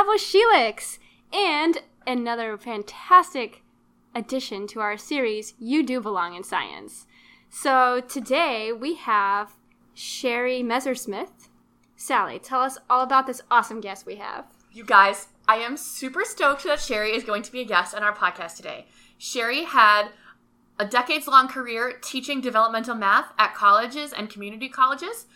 Double Shelix and another fantastic addition to our series, You Do Belong in Science. So today we have Sherri Messersmith. Sally, tell us all about this awesome guest we have. You guys, I am super stoked that Sherri is going to be a guest on our podcast today. Sherri had a decades long career teaching developmental math at colleges and community colleges.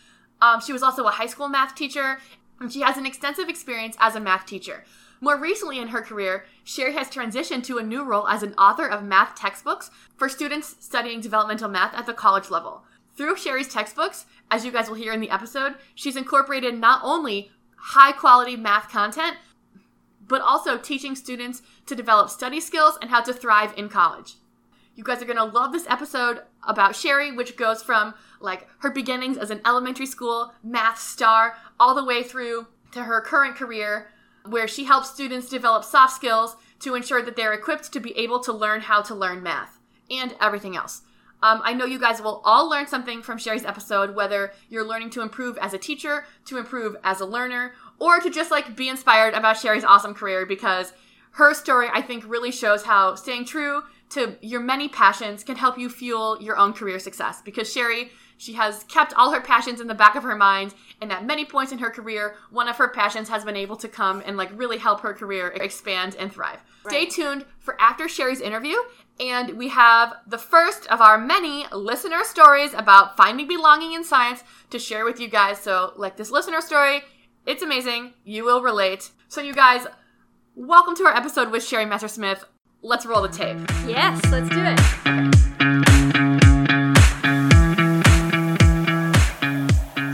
Um, she was also a high school math teacher, and she has an extensive experience as a math teacher. More recently in her career, Sherri has transitioned to a new role as an author of math textbooks for students studying developmental math at the college level. Through Sherri's textbooks, as you guys will hear in the episode, she's incorporated not only high quality math content, but also teaching students to develop study skills and how to thrive in college. You guys are going to love this episode about Sherri, which goes from like her beginnings as an elementary school math star all the way through to her current career, where she helps students develop soft skills to ensure that they're equipped to be able to learn how to learn math and everything else. Um, I know you guys will all learn something from Sherri's episode, whether you're learning to improve as a teacher, to improve as a learner, or to just like be inspired about Sherri's awesome career because her story, I think, really shows how staying true to your many passions can help you fuel your own career success. Because Sherri, she has kept all her passions in the back of her mind, and at many points in her career, one of her passions has been able to come and like really help her career expand and thrive. Right. Stay tuned for after Sherri's interview, and we have the first of our many listener stories about finding belonging in science to share with you guys. So, like this listener story, it's amazing. You will relate. So, you guys, welcome to our episode with Sherri Messersmith. Let's roll the tape. Yes, let's do it.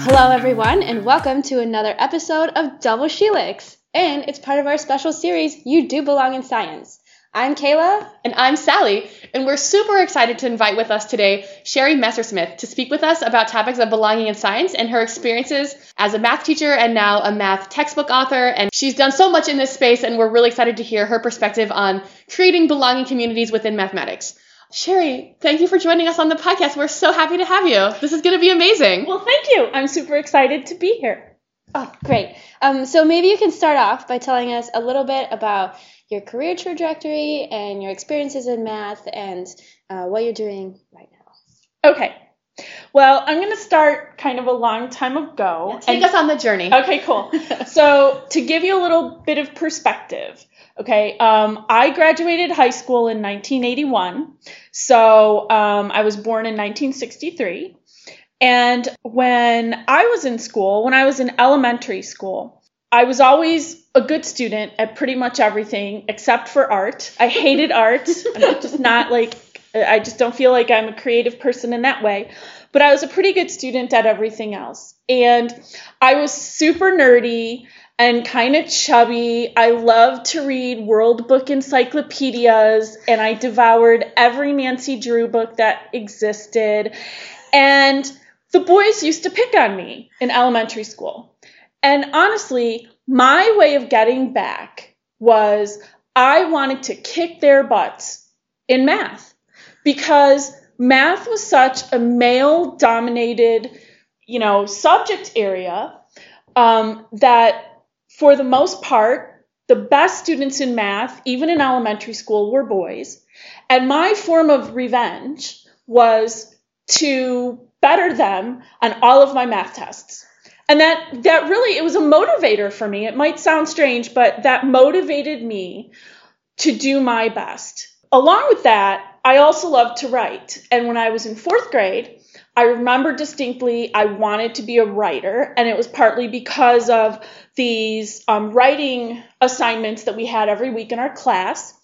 Hello, everyone, and welcome to another episode of Double Shelix. And it's part of our special series, You Do Belong in Science. I'm Kayla. And I'm Sally. And we're super excited to invite with us today Sherri Messersmith to speak with us about topics of belonging in science and her experiences as a math teacher and now a math textbook author. And she's done so much in this space, and we're really excited to hear her perspective on creating belonging communities within mathematics. Sherri, thank you for joining us on the podcast. We're so happy to have you. This is going to be amazing. Well, thank you. I'm super excited to be here. Oh, great. Um, so maybe you can start off by telling us a little bit about your career trajectory and your experiences in math and uh, what you're doing right now. Okay. Well, I'm going to start kind of a long time ago. Yeah, take and, us on the journey. Okay, cool. so, to give you a little bit of perspective, okay, um, I graduated high school in 1981. So, um, I was born in 1963. And when I was in school, when I was in elementary school, I was always a good student at pretty much everything except for art. I hated art. I'm just not like, I just don't feel like I'm a creative person in that way. But I was a pretty good student at everything else. And I was super nerdy and kind of chubby. I loved to read World Book encyclopedias and I devoured every Nancy Drew book that existed. And the boys used to pick on me in elementary school. And honestly, my way of getting back was I wanted to kick their butts in math because math was such a male dominated, you know, subject area um, that for the most part, the best students in math, even in elementary school, were boys. And my form of revenge was to better them on all of my math tests and that that really it was a motivator for me. It might sound strange but that motivated me to do my best. Along with that i also loved to write. And when i was in fourth grade i remember distinctly i wanted to be a writer. And it was partly because of these um, writing assignments that we had every week in our class.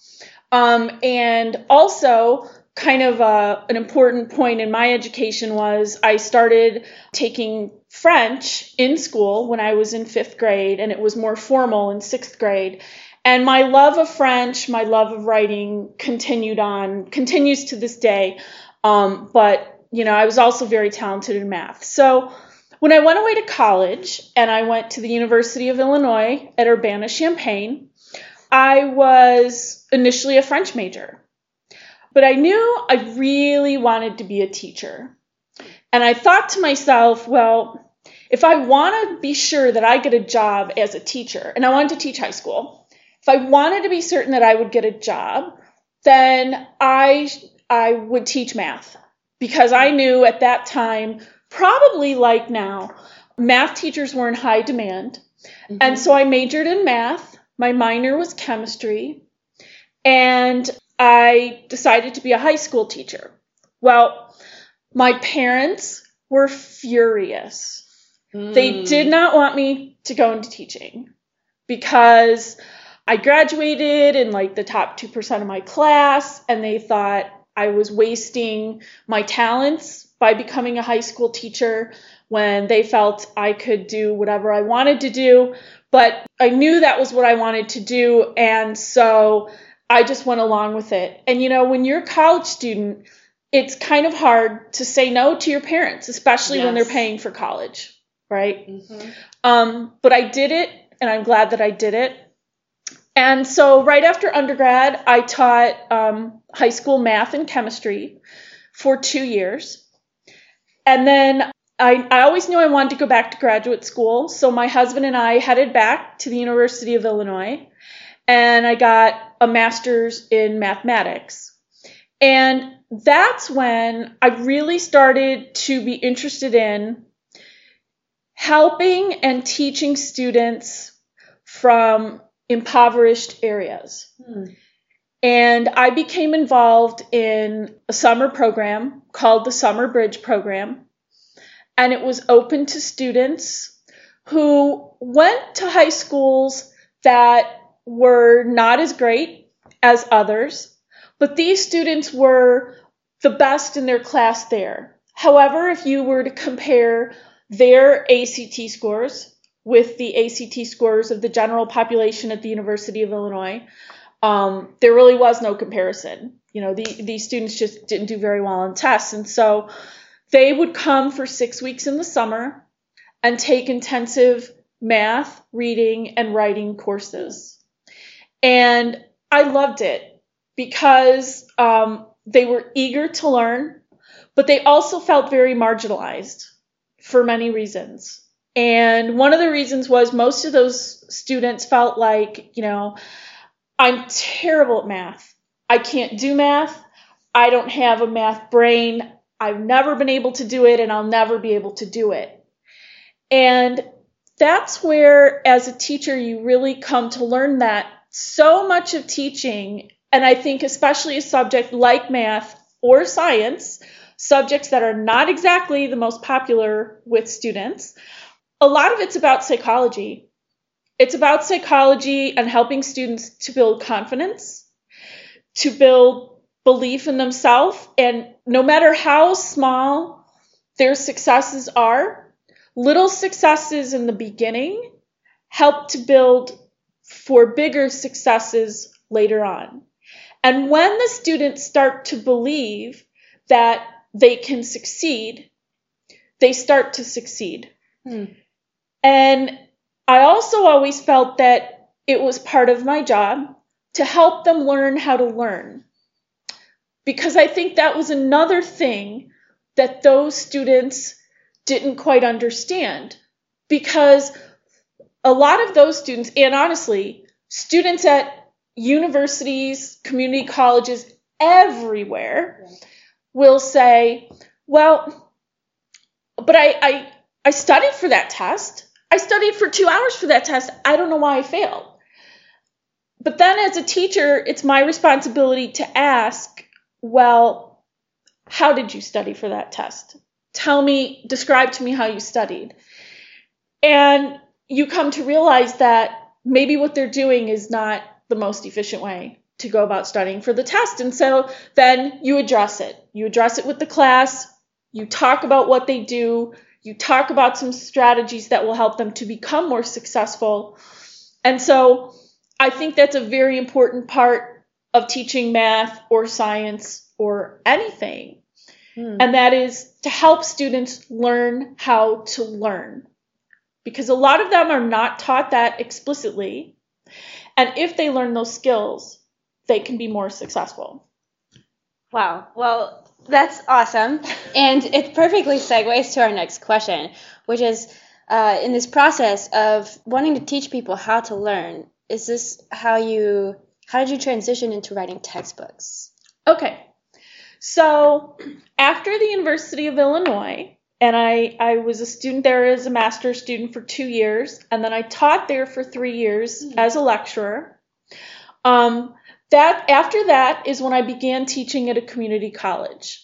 Um, and also kind of uh, an important point in my education was I started taking French in school when I was in fifth grade, and it was more formal in sixth grade. And my love of French, my love of writing continued on, continues to this day. Um, but, you know, I was also very talented in math. So when I went away to college and I went to the University of Illinois at Urbana Champaign, I was initially a French major. But I knew I really wanted to be a teacher. And I thought to myself, well, if I want to be sure that I get a job as a teacher, and I wanted to teach high school, if I wanted to be certain that I would get a job, then I I would teach math because I knew at that time, probably like now, math teachers were in high demand. Mm-hmm. And so I majored in math. My minor was chemistry. And I decided to be a high school teacher. Well, my parents were furious. Mm. They did not want me to go into teaching because I graduated in like the top 2% of my class and they thought I was wasting my talents by becoming a high school teacher when they felt I could do whatever I wanted to do. But I knew that was what I wanted to do. And so I just went along with it. And you know, when you're a college student, it's kind of hard to say no to your parents, especially yes. when they're paying for college, right? Mm-hmm. Um, but I did it, and I'm glad that I did it. And so, right after undergrad, I taught um, high school math and chemistry for two years. And then I, I always knew I wanted to go back to graduate school. So, my husband and I headed back to the University of Illinois, and I got a master's in mathematics. And that's when I really started to be interested in helping and teaching students from impoverished areas. Hmm. And I became involved in a summer program called the Summer Bridge Program. And it was open to students who went to high schools that were not as great as others, but these students were the best in their class there. However, if you were to compare their ACT scores with the ACT scores of the general population at the University of Illinois, um, there really was no comparison. You know, the, these students just didn't do very well on tests. And so they would come for six weeks in the summer and take intensive math, reading, and writing courses. And I loved it because um, they were eager to learn, but they also felt very marginalized for many reasons. And one of the reasons was most of those students felt like, you know, I'm terrible at math. I can't do math. I don't have a math brain. I've never been able to do it and I'll never be able to do it. And that's where, as a teacher, you really come to learn that so much of teaching, and I think especially a subject like math or science, subjects that are not exactly the most popular with students, a lot of it's about psychology. It's about psychology and helping students to build confidence, to build belief in themselves, and no matter how small their successes are, little successes in the beginning help to build for bigger successes later on. And when the students start to believe that they can succeed, they start to succeed. Hmm. And I also always felt that it was part of my job to help them learn how to learn. Because I think that was another thing that those students didn't quite understand. Because a lot of those students, and honestly, students at universities, community colleges, everywhere will say, well, but I, I, I studied for that test. I studied for two hours for that test. I don't know why I failed. But then as a teacher, it's my responsibility to ask, well, how did you study for that test? Tell me, describe to me how you studied. And you come to realize that maybe what they're doing is not the most efficient way to go about studying for the test. And so then you address it. You address it with the class, you talk about what they do, you talk about some strategies that will help them to become more successful. And so I think that's a very important part of teaching math or science or anything. Hmm. And that is to help students learn how to learn because a lot of them are not taught that explicitly. And if they learn those skills, they can be more successful. Wow. Well, that's awesome. and it perfectly segues to our next question, which is uh, in this process of wanting to teach people how to learn, is this how you how did you transition into writing textbooks? Okay. So after the University of Illinois, and I, I was a student there as a master's student for two years, and then I taught there for three years mm-hmm. as a lecturer. Um, that after that is when I began teaching at a community college.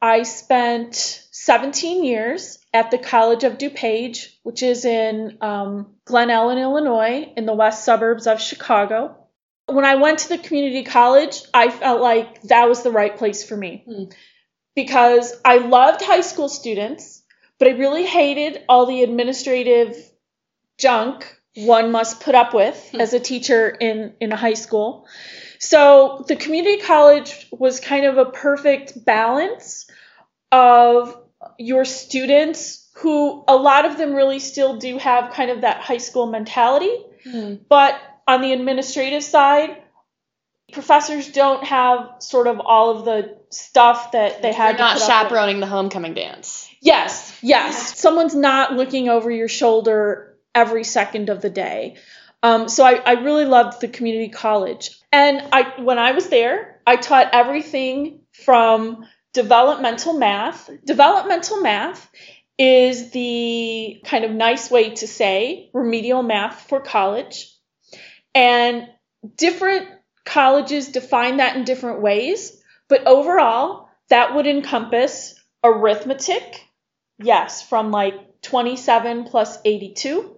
I spent 17 years at the College of DuPage, which is in um, Glen Ellyn, Illinois, in the west suburbs of Chicago. When I went to the community college, I felt like that was the right place for me hmm. Because I loved high school students, but I really hated all the administrative junk one must put up with hmm. as a teacher in, in a high school. So the community college was kind of a perfect balance of your students who a lot of them really still do have kind of that high school mentality, mm. but on the administrative side, professors don't have sort of all of the stuff that they had. You're not chaperoning the homecoming dance. Yes, yes. Someone's not looking over your shoulder every second of the day. Um, so I, I really loved the community college. And I when I was there, I taught everything from developmental math. Developmental math is the kind of nice way to say remedial math for college. And different colleges define that in different ways, but overall, that would encompass arithmetic, yes, from like 27 plus 82,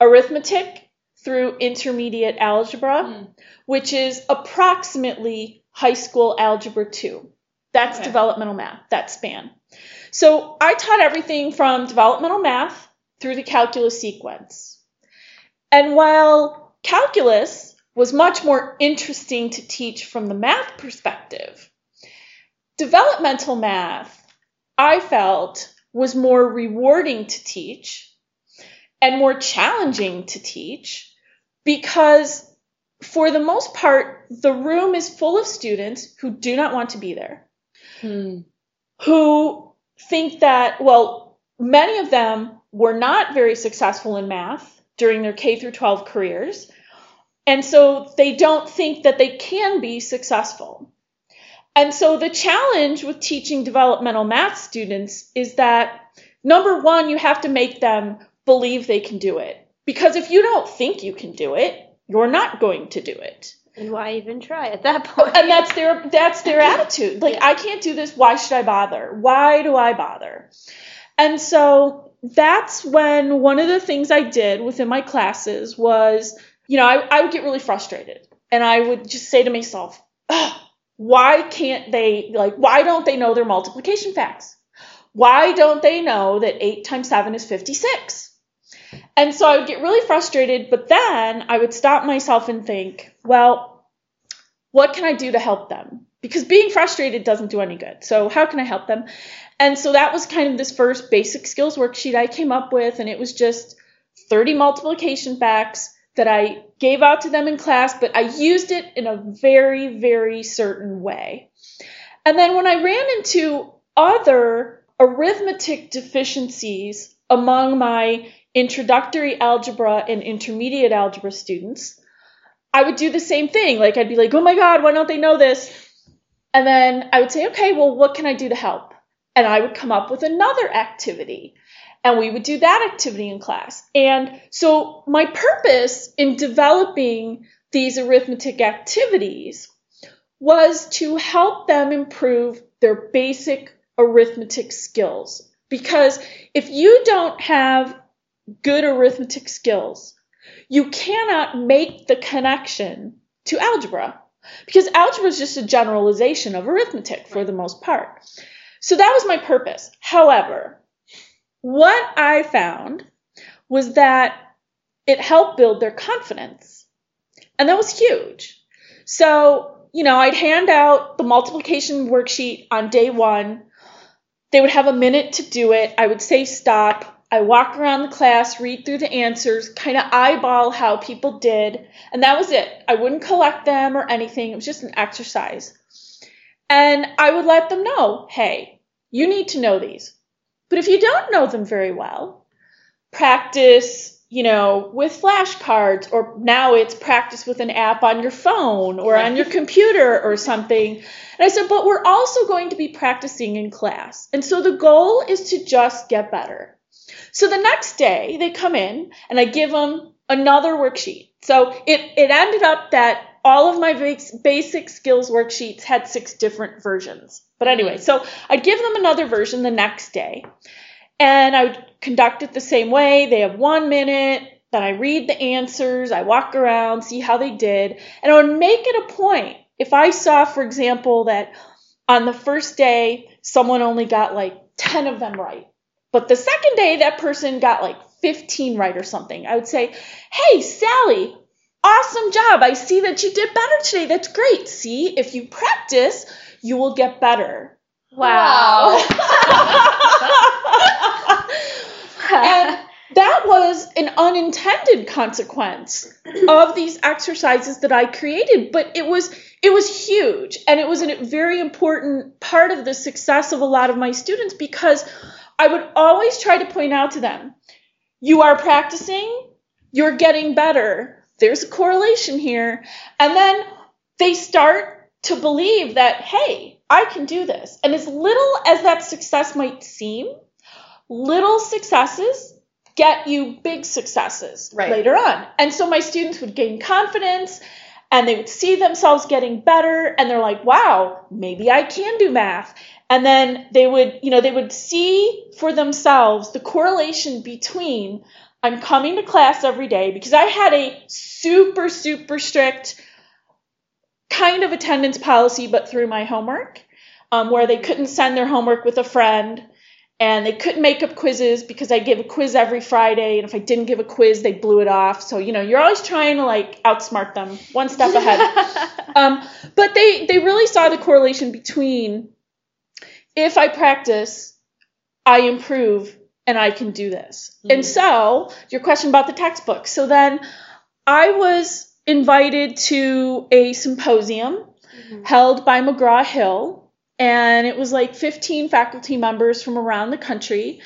arithmetic, through intermediate algebra, mm. which is approximately high school algebra 2. That's okay. developmental math, that span. So I taught everything from developmental math through the calculus sequence. And while calculus was much more interesting to teach from the math perspective, developmental math, I felt, was more rewarding to teach and more challenging to teach because for the most part, the room is full of students who do not want to be there, hmm. who think that, well, many of them were not very successful in math during their K through 12 careers. And so they don't think that they can be successful. And so the challenge with teaching developmental math students is that number one, you have to make them believe they can do it. Because if you don't think you can do it, you're not going to do it. And why even try at that point? And that's their that's their attitude. Like. I can't do this, why should I bother? Why do I bother? And so that's when one of the things I did within my classes was, you know, I, I would get really frustrated. And I would just say to myself, why can't they like why don't they know their multiplication facts? Why don't they know that 8 times 7 is 56? And so I would get really frustrated, but then I would stop myself and think, well, what can I do to help them? Because being frustrated doesn't do any good. So how can I help them? And so that was kind of this first basic skills worksheet I came up with, and it was just 30 multiplication facts that I gave out to them in class, but I used it in a very, very certain way. And then when I ran into other arithmetic deficiencies among my introductory algebra and intermediate algebra students, I would do the same thing. Like I'd be like, oh my God, why don't they know this? And then I would say, okay, well, what can I do to help? And I would come up with another activity. And we would do that activity in class. And so my purpose in developing these arithmetic activities was to help them improve their basic arithmetic skills. Because if you don't have good arithmetic skills, you cannot make the connection to algebra because algebra is just a generalization of arithmetic for the most part. So that was my purpose. However, what I found was that it helped build their confidence. And that was huge. So, you know, I'd hand out the multiplication worksheet on day one. They would have a minute to do it. I would say stop. I walk around the class, read through the answers, kind of eyeball how people did, and that was it. I wouldn't collect them or anything. It was just an exercise. And I would let them know, hey, you need to know these. But if you don't know them very well, practice, you know, with flashcards, or now it's practice with an app on your phone or on your computer or something. And I said, but we're also going to be practicing in class. And so the goal is to just get better. So the next day they come in and I give them another worksheet. So it, it ended up that all of my basic skills worksheets had six different versions. But anyway, so I'd give them another version the next day. And I would conduct it the same way. They have one minute. Then I read the answers. I walk around, see how they did. And I would make it a point. If I saw, for example, that on the first day, someone only got like 10 of them right. But the second day, that person got like 15 right or something. I would say, Hey, Sally, awesome job. I see that you did better today. That's great. See, if you practice, you will get better. Wow. and that was an unintended consequence of these exercises that I created, but it was it was huge and it was a very important part of the success of a lot of my students because I would always try to point out to them, you are practicing, you're getting better. There's a correlation here. And then they start to believe that, hey, I can do this. And as little as that success might seem, little successes get you big successes right. later on. And so my students would gain confidence and they would see themselves getting better and they're like, wow, maybe I can do math. And then they would, you know, they would see for themselves the correlation between I'm coming to class every day because I had a super, super strict kind of attendance policy, but through my homework, um, where they couldn't send their homework with a friend and they couldn't make up quizzes because I give a quiz every Friday, and if I didn't give a quiz, they blew it off. So you know, you're always trying to like outsmart them, one step ahead. um, but they they really saw the correlation between if I practice, I improve, and I can do this. Mm-hmm. And so your question about the textbook. So then I was invited to a symposium mm-hmm. held by McGraw Hill and it was like 15 faculty members from around the country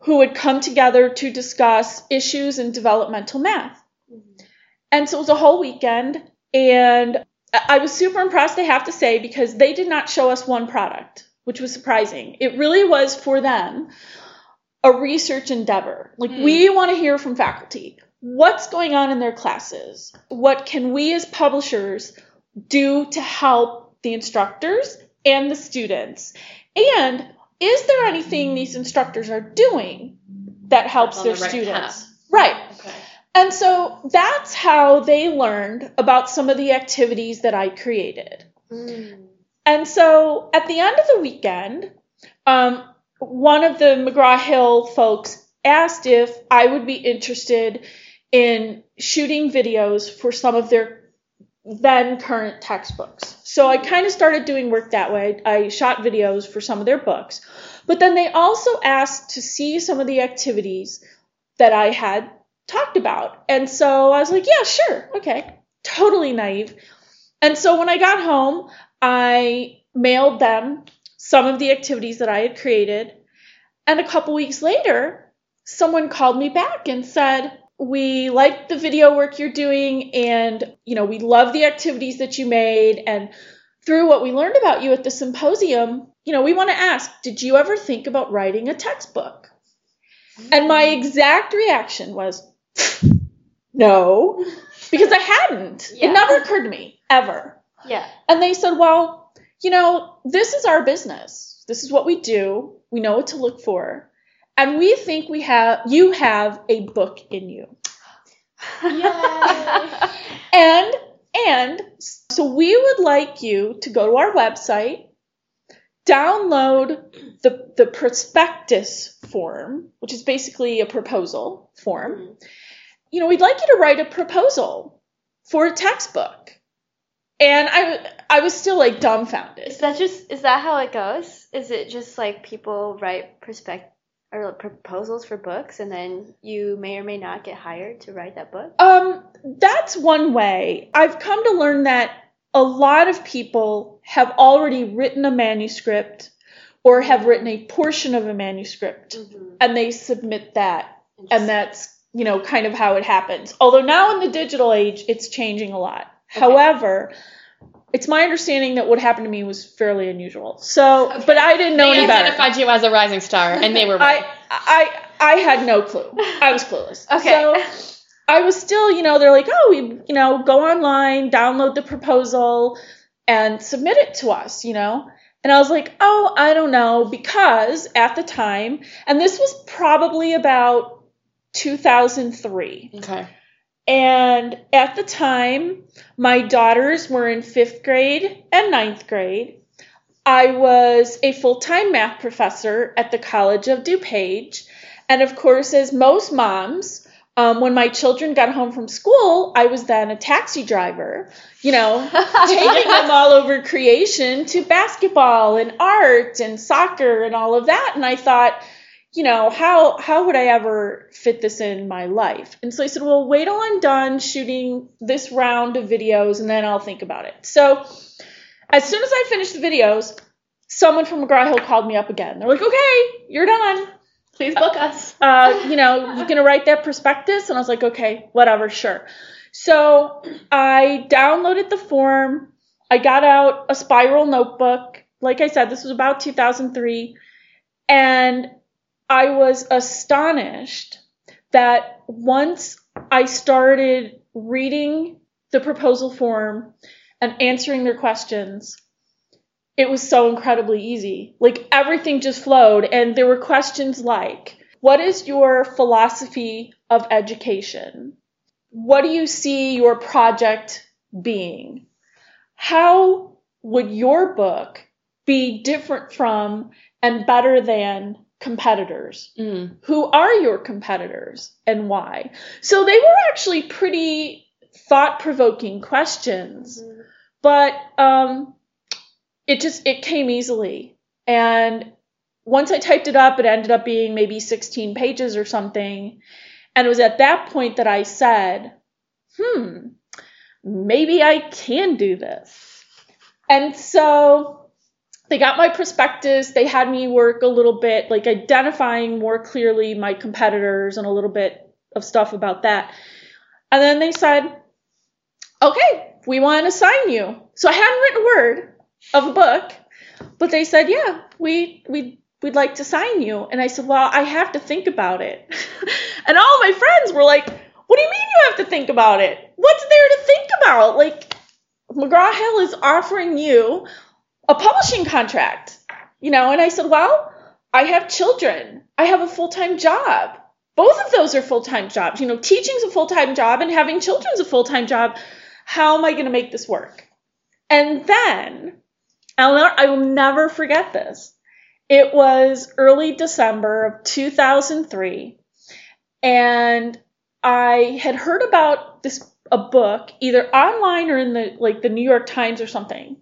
who would come together to discuss issues in developmental math. Mm-hmm. And so it was a whole weekend, and I was super impressed, I have to say, because they did not show us one product, which was surprising. It really was for them a research endeavor. Like, mm. we want to hear from faculty what's going on in their classes? What can we as publishers do to help the instructors and the students? And is there anything these instructors are doing that helps their the right students? Path. Right. Okay. And so that's how they learned about some of the activities that I created. Mm. And so at the end of the weekend, um, one of the McGraw Hill folks asked if I would be interested in shooting videos for some of their then current textbooks. So I kind of started doing work that way. I shot videos for some of their books. But then they also asked to see some of the activities that I had talked about. And so I was like, yeah, sure. Okay. Totally naive. And so when I got home, I mailed them some of the activities that I had created. And a couple weeks later, someone called me back and said, we like the video work you're doing and you know we love the activities that you made. And through what we learned about you at the symposium you know we want to ask did you ever think about writing a textbook? And my mm. exact reaction was no because i hadn't. Yeah. it never occurred to me ever. Yeah. And they said well you know this is our business this is what we do we know what to look for and we think we have you have a book in you. and and so we would like you to go to our website, download the the prospectus form, which is basically a proposal form. Mm-hmm. You know, we'd like you to write a proposal for a textbook. And I, I was still like dumbfounded. Is that just is that how it goes? Is it just like people write prospect or proposals for books and then you may or may not get hired to write that book? Um, that's one way. I've come to learn that a lot of people have already written a manuscript or have written a portion of a manuscript mm-hmm. and they submit that and that's you know kind of how it happens although now in the digital age it's changing a lot however it's my understanding that what happened to me was fairly unusual so but i didn't know They any better identified you as a rising star, and they were right. I, I I had no clue. I was clueless. Okay. So I was still, you know, they're like, oh, we, you know, go online, download the proposal, and submit it to us, you know. And I was like, oh, I don't know, because at the time, and this was probably about 2003. okay. And at the time, my daughters were in fifth grade and ninth grade. I was a full time math professor at the College of DuPage. And of course, as most moms, um, when my children got home from school, I was then a taxi driver, you know, taking them all over creation to basketball and art and soccer and all of that. And I thought, you know, how how would I ever fit this in my life? And so I said, well, wait till I'm done shooting this round of videos and then I'll think about it. So as soon as I finished the videos, someone from McGraw Hill called me up again. They're like, okay, you're done. Please book us. Uh, you know, you're gonna write that prospectus? And I was like, okay, whatever, sure. So I downloaded the form. I got out a spiral notebook. Like I said, this was about 2003. And I was astonished that once I started reading the proposal form and answering their questions, it was so incredibly easy. Like everything just flowed, and there were questions like, What is your philosophy of education? What do you see your project being? How would your book be different from and better than competitors? Mm. Who are your competitors and why? So they were actually pretty thought provoking questions, but um, it just it came easily. And once I typed it up, it ended up being maybe 16 pages or something. And it was at that point that I said, hmm, maybe I can do this. And so they got my prospectus. They had me work a little bit, like identifying more clearly my competitors and a little bit of stuff about that. And then they said, okay, we want to sign you. So I hadn't written a word of a book, but they said, yeah, we, we, we'd like to sign you. And I said, well, I have to think about it. and all my friends were like, what do you mean you have to think about it? What's there to think about? Like, McGraw Hill is offering you a publishing contract, you know, and I said, well, I have children. I have a full-time job. Both of those are full-time jobs. You know, teaching's a full-time job and having children's a full-time job. How am I going to make this work? And then I'll I will never forget this. It was early December of 2003 and I had heard about this a book either online or in the like the New York Times or something.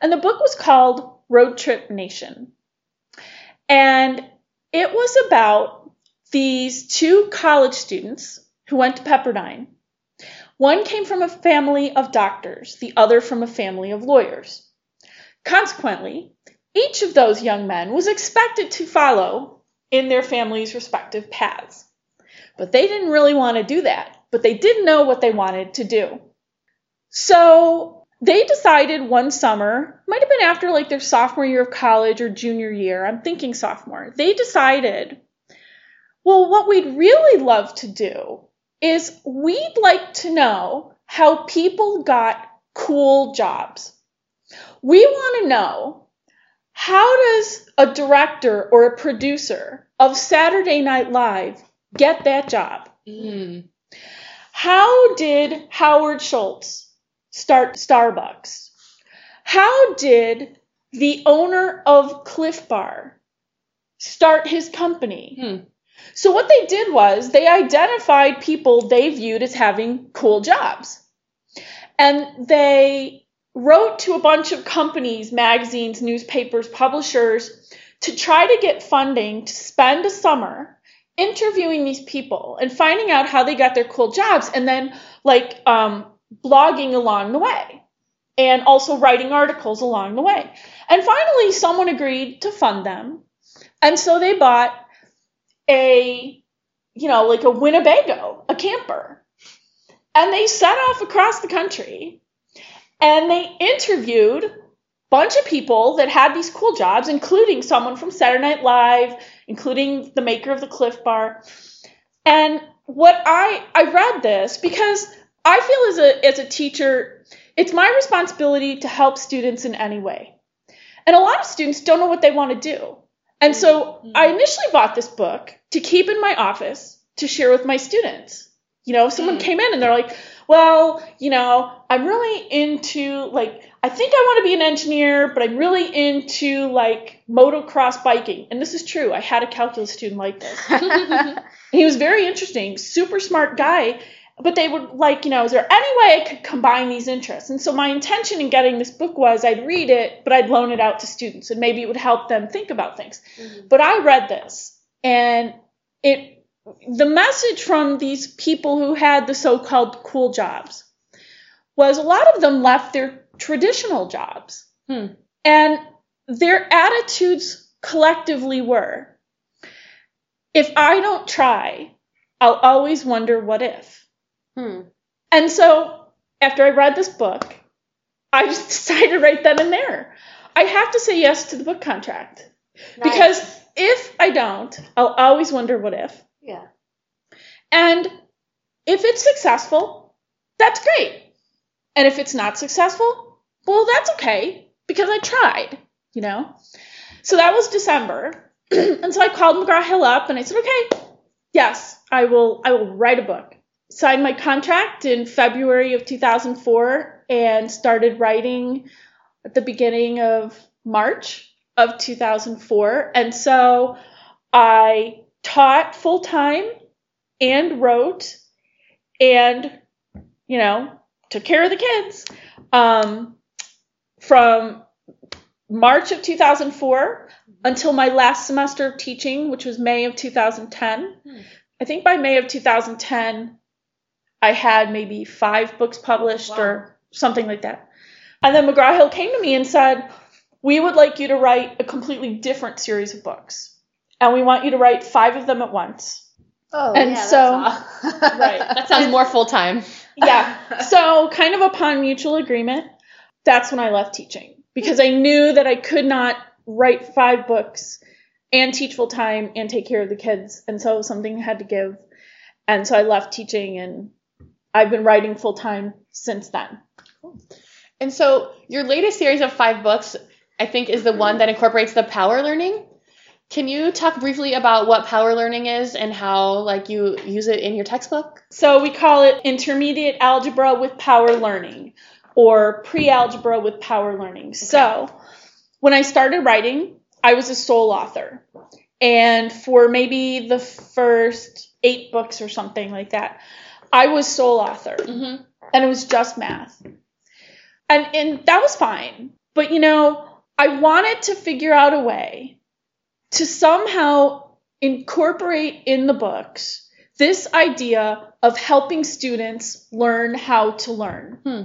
And the book was called Roadtrip Nation. And it was about these two college students who went to Pepperdine. One came from a family of doctors, the other from a family of lawyers. Consequently, each of those young men was expected to follow in their family's respective paths. But they didn't really want to do that, but they didn't know what they wanted to do. So they decided one summer, might have been after like their sophomore year of college or junior year, I'm thinking sophomore, they decided, well, what we'd really love to do is we'd like to know how people got cool jobs. We want to know how does a director or a producer of Saturday Night Live get that job? Mm. How did Howard Schultz start Starbucks? How did the owner of Clif Bar start his company? Hmm. So, what they did was they identified people they viewed as having cool jobs. And they wrote to a bunch of companies, magazines, newspapers, publishers to try to get funding to spend a summer interviewing these people and finding out how they got their cool jobs and then like um, blogging along the way and also writing articles along the way. And finally, someone agreed to fund them. And so they bought a you know, like a Winnebago, a camper. And they set off across the country and they interviewed a bunch of people that had these cool jobs, including someone from Saturday Night Live, including the maker of the Clif Bar. And what I I read this because I feel as a as a teacher, it's my responsibility to help students in any way. And a lot of students don't know what they want to do. And so I initially bought this book to keep in my office to share with my students. You know, if someone Mm. came in and they're like, well, you know, I'm really into like, I think I want to be an engineer, but I'm really into like motocross biking. And this is true. I had a calculus student like this. He was very interesting, super smart guy. But they would like, you know, is there any way I could combine these interests? And so my intention in getting this book was I'd read it, but I'd loan it out to students and maybe it would help them think about things. But I read this and it the message from these people who had the so-called cool jobs was a lot of them left their traditional jobs. Hmm. And their attitudes collectively were if I don't try, I'll always wonder what if. Hmm. And so after I read this book, I just decided right then and there. I have to say yes to the book contract. Because if I don't, I'll always wonder what if. yeah. And if it's successful, that's great. And if it's not successful, well, that's okay because I tried, you know? So that was December. and so I called McGraw Hill up and I said, okay, yes, I will, I will write a book. Signed my contract in February of 2004 and started writing at the beginning of March of 2004. And so I taught full time and wrote and you know took care of the kids. Um, from march of 2004 until my last semester of teaching which was may of 2010 i think by may of 2010 i had maybe five books published or something like that and then mcgraw-hill came to me and said we would like you to write a completely different series of books and we want you to write five of them at once Oh, And yeah, that's so- all. Right. That sounds more full time. yeah. So, kind of upon mutual agreement, that's when I left teaching because I knew that I could not write five books and teach full time and take care of the kids. And so something had to give. And so I left teaching and I've been writing full time since then. Cool. And so your latest series of five books, I think, is the one that incorporates the power learning. Can you talk briefly about what power learning is and how like you use it in your textbook? So we call it intermediate algebra with power learning or pre-algebra with power learning. So when I started writing, I was a sole author. And for maybe the first 8 books or something like that, I was sole author. Mm-hmm. And it was just math. And and that was fine. But you know, I wanted to figure out a way to somehow incorporate in the books this idea of helping students learn how to learn. Hmm.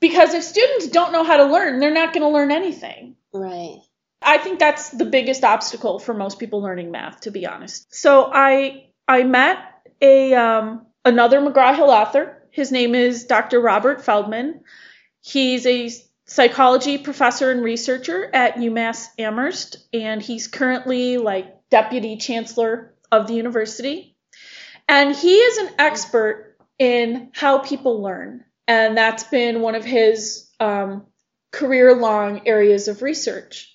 Because if students don't know how to learn, they're not going to learn anything. right. I think that's the biggest obstacle for most people learning math, to be honest. So I I met a um, another McGraw Hill author. His name is Dr. Robert Feldman. He's a psychology professor and researcher at UMass Amherst, and he's currently like deputy chancellor of the university. And he is an expert in how people learn, and that's been one of his um, career-long areas of research.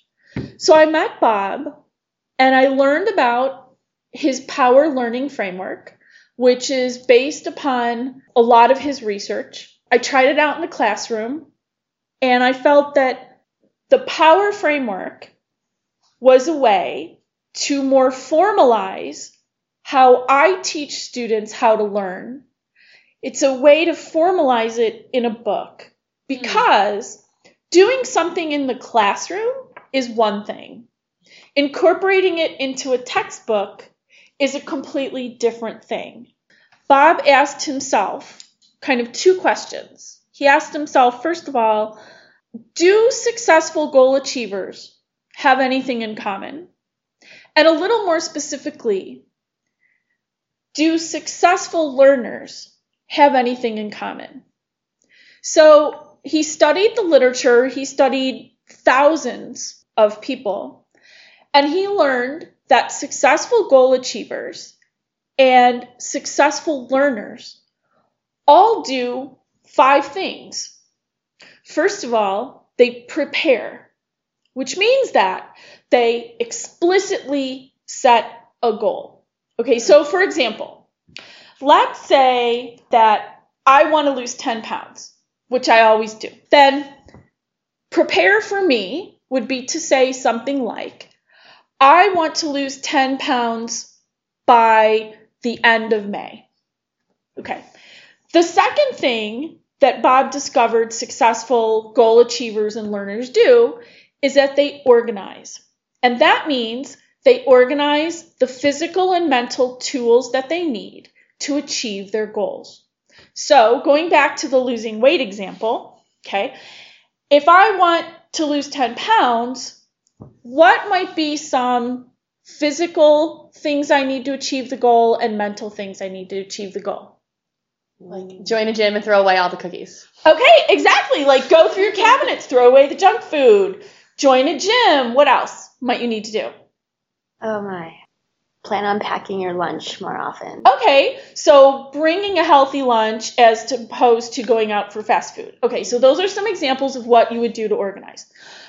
So I met Bob and I learned about his power learning framework, which is based upon a lot of his research. I tried it out in the classroom and I felt that the power framework was a way to more formalize how I teach students how to learn. It's a way to formalize it in a book because doing something in the classroom is one thing. Incorporating it into a textbook is a completely different thing. Bob asked himself kind of two questions. He asked himself, first of all, do successful goal achievers have anything in common? And a little more specifically, do successful learners have anything in common? So he studied the literature, he studied thousands of people, and he learned that successful goal achievers and successful learners all do five things. First of all, they prepare, which means that they explicitly set a goal. Okay, so for example, let's say that I want to lose 10 pounds, which I always do. Then prepare for me would be to say something like, I want to lose 10 pounds by the end of May. Okay. The second thing that Bob discovered successful goal achievers and learners do is that they organize. And that means they organize the physical and mental tools that they need to achieve their goals. So, going back to the losing weight example, okay, if I want to lose 10 pounds, what might be some physical things I need to achieve the goal and mental things I need to achieve the goal? Like join a gym and throw away all the cookies. Okay, exactly. Like go through your cabinets, throw away the junk food, join a gym. What else might you need to do? Oh my. Plan on packing your lunch more often. Okay, so bringing a healthy lunch as opposed to going out for fast food. Okay, so those are some examples of what you would do to organize.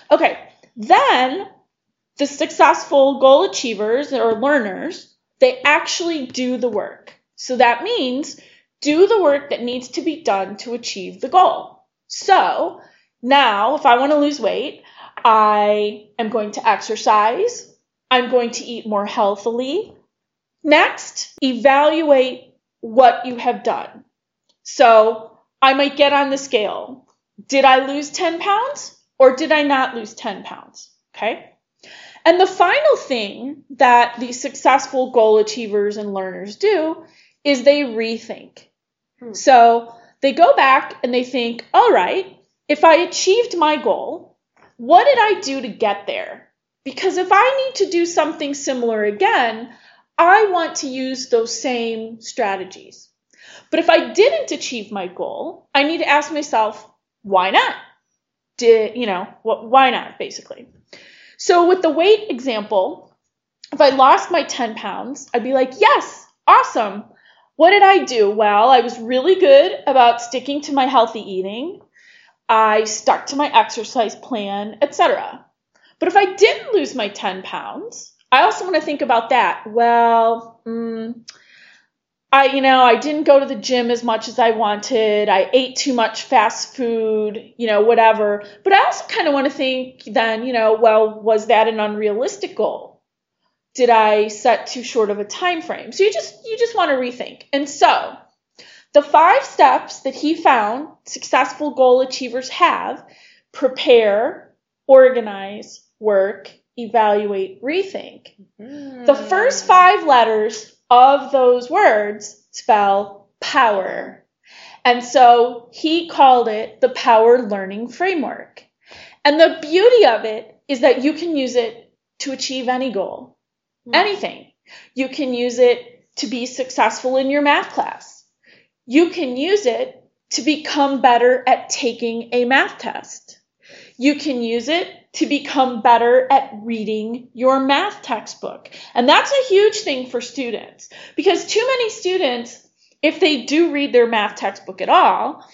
Okay, then the successful goal achievers or learners, they actually do the work. So that means do the work that needs to be done to achieve the goal. So now, if I want to lose weight, I am going to exercise. I'm going to eat more healthily. Next, evaluate what you have done. So I might get on the scale. Did I lose 10 pounds or did I not lose 10 pounds? Okay. And the final thing that the successful goal achievers and learners do is they rethink. Hmm. So they go back and they think, all right, if I achieved my goal, what did I do to get there? Because if I need to do something similar again, I want to use those same strategies. But if I didn't achieve my goal, I need to ask myself, why not? Did, you know, what, why not, basically? So with the weight example, if I lost my 10 pounds, I'd be like, yes, awesome. What did I do? Well, I was really good about sticking to my healthy eating. I stuck to my exercise plan, etc. But if I didn't lose my 10 pounds, I also want to think about that. Well, mm, I, you know, I didn't go to the gym as much as I wanted. I ate too much fast food, you know, whatever. But I also kind of want to think then, you know, well, was that an unrealistic goal? Did I set too short of a time frame? So you just you just want to rethink. And so, the five steps that he found successful goal achievers have prepare, organize, work, evaluate, rethink. Mm. The first five letters of those words spell power. And so he called it the Power Learning Framework. And the beauty of it is that you can use it to achieve any goal, mm. anything. You can use it to be successful in your math class. You can use it to become better at taking a math test. You can use it to become better at reading your math textbook. And that's a huge thing for students because too many students, if they do read their math textbook at all,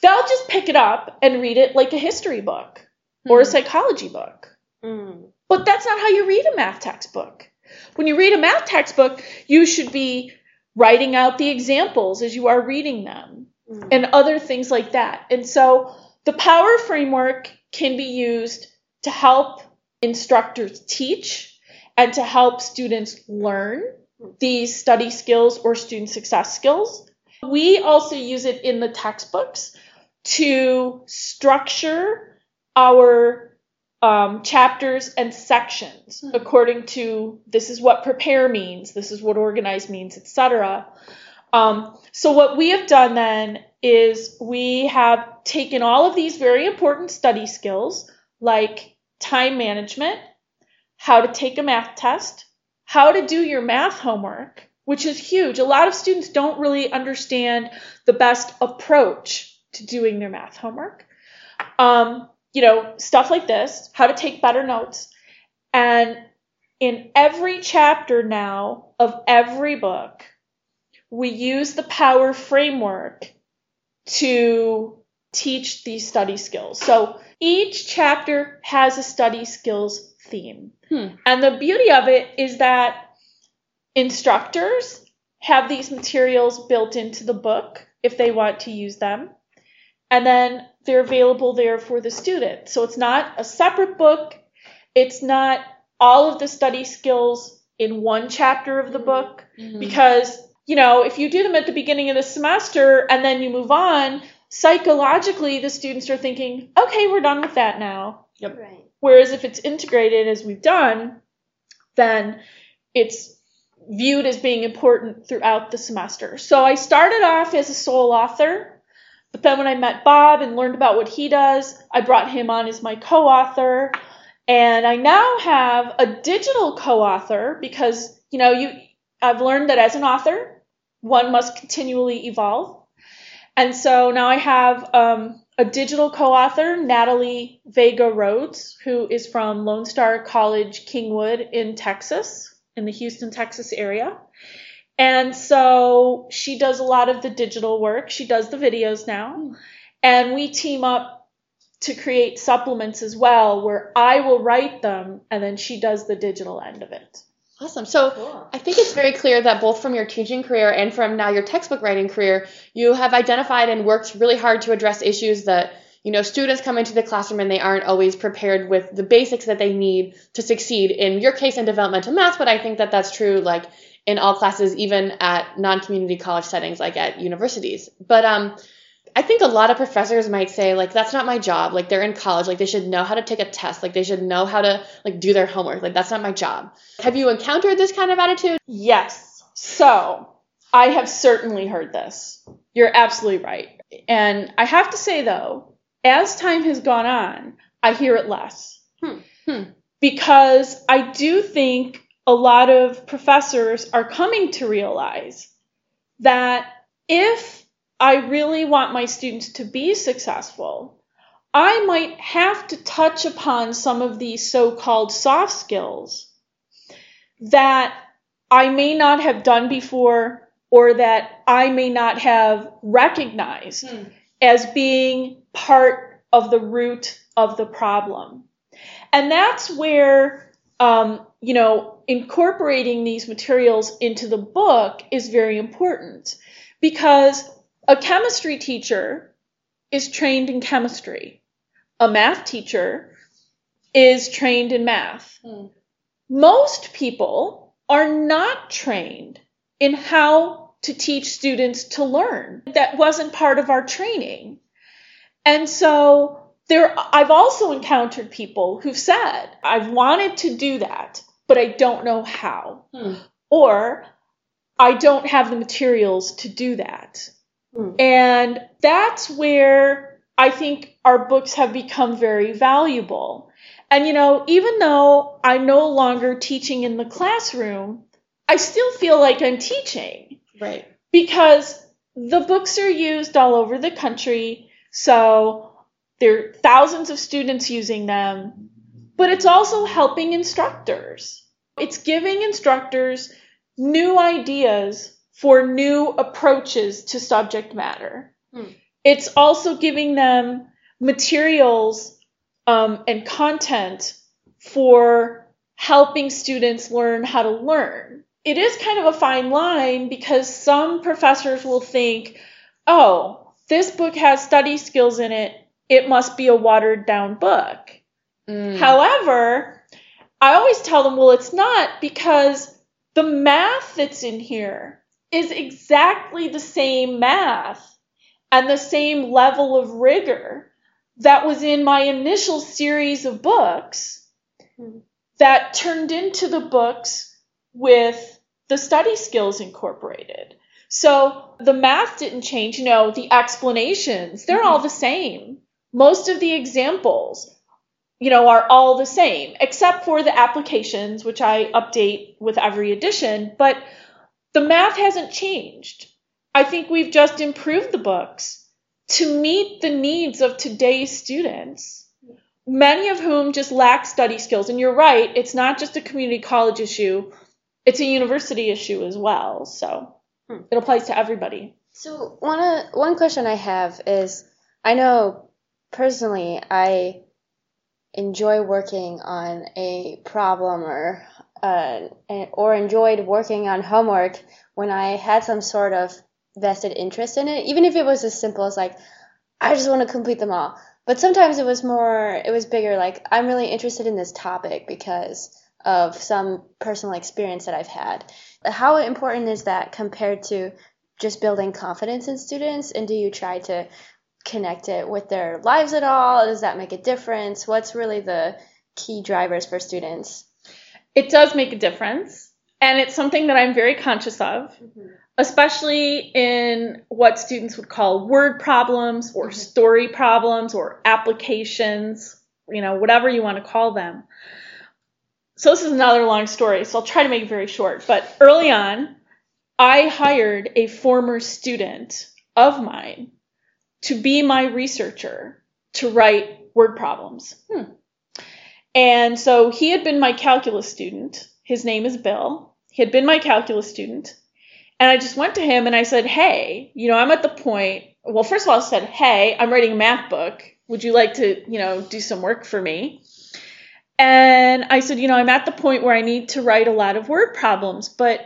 they'll just pick it up and read it like a history book mm. or a hmm. psychology book. Mm. But that's not how you read a math textbook. When you read a math textbook, you should be writing out the examples as you are reading them mm. and other things like that. And so the power framework can be used to help instructors teach and to help students learn these study skills or student success skills. We also use it in the textbooks to structure our um, chapters and sections hmm. according to this is what prepare means, this is what organize means, etc. Um, so what we have done then is we have taken all of these very important study skills like time management, how to take a math test, how to do your math homework, which is huge. A lot of students don't really understand the best approach to doing their math homework. Um, you know, stuff like this, how to take better notes. And in every chapter now of every book, we use the power framework to teach these study skills. So each chapter has a study skills theme. Hmm. And the beauty of it is that instructors have these materials built into the book if they want to use them. And then they're available there for the student. So it's not a separate book. It's not all of the study skills in one chapter of the book because, you know, if you do them at the beginning of the semester and then you move on, psychologically the students are thinking, okay, we're done with that now. Right. Whereas if it's integrated as we've done, then it's viewed as being important throughout the semester. So I started off as a sole author, but then when I met Bob and learned about what he does, I brought him on as my co author. And I now have a digital co author because, you know, you I've learned that as an author, one must continually evolve. And so now I have um, a digital co-author, Natalie Vega Rhodes, who is from Lone Star College Kingwood in Texas, in the Houston, Texas area. And so she does a lot of the digital work. She does the videos now. And we team up to create supplements as well, where I will write them and then she does the digital end of it. Awesome. So I think it's very clear that both from your teaching career and from now your textbook writing career, you have identified and worked really hard to address issues that you know students come into the classroom and they aren't always prepared with the basics that they need to succeed. In your case, in developmental math, but I think that that's true like in all classes, even at non-community college settings like at universities. But um, I think a lot of professors might say like that's not my job. Like they're in college, like they should know how to take a test, like they should know how to like do their homework. Like that's not my job. Have you encountered this kind of attitude? Yes. So I have certainly heard this. You're absolutely right. And I have to say, though, as time has gone on, I hear it less. Hmm. Hmm. Because I do think a lot of professors are coming to realize that if I really want my students to be successful, I might have to touch upon some of these so called soft skills that I may not have done before or that I may not have recognized Hmm. as being part of the root of the problem. And that's where, um, you know, incorporating these materials into the book is very important because a chemistry teacher is trained in chemistry, a math teacher is trained in math. Hmm. Most people are not trained in how to teach students to learn. That wasn't part of our training. And so there I've also encountered people who've said, I've wanted to do that, but I don't know how. Hmm. Or I don't have the materials to do that. Hmm. And that's where I think our books have become very valuable. And you know, even though I'm no longer teaching in the classroom, I still feel like I'm teaching Right. because the books are used all over the country. So there are thousands of students using them, but it's also helping instructors. It's giving instructors new ideas for new approaches to subject matter. Hmm. It's also giving them materials um, and content for helping students learn how to learn. It is kind of a fine line because some professors will think, oh, this book has study skills in it, it must be a watered down book. Mm. However, I always tell them, well, it's not because the math that's in here is exactly the same math and the same level of rigor that was in my initial series of books Hmm. that turned into the books with the study skills incorporated. So the math didn't change, you know, the explanations, they're all the same. Most of the examples, you know, are all the same, except for the applications, which I update with every edition. But the math hasn't changed. I think we've just improved the books to meet the needs of today's students, many of whom just lack study skills. And you're right, it's not just a community college issue, it's a university issue as well. So Hmm. it applies to everybody. So one uh, one question I have is I know personally I enjoy working on a problem or uh, or enjoyed working on homework when I had some sort of vested interest in it, even if it was as simple as like I just want to complete them all. But sometimes it was more, it was bigger. Like I'm really interested in this topic because of some personal experience that I've had. How important is that compared to just building confidence in students? And do you try to connect it with their lives at all? Does that make a difference? What's really the key drivers for students? It does make a difference, and it's something that I'm very conscious of, especially in what students would call word problems or story problems or applications, you know, whatever you want to call them. So this is another long story, so I'll try to make it very short. But early on, I hired a former student of mine to be my researcher to write word problems. Hmm. And so he had been my calculus student. His name is Bill. He had been my calculus student. And I just went to him and I said, Hey, you know, I'm at the point. Well, first of all, I said, Hey, I'm writing a math book. Would you like to, you know, do some work for me? And I said, You know, I'm at the point where I need to write a lot of word problems, but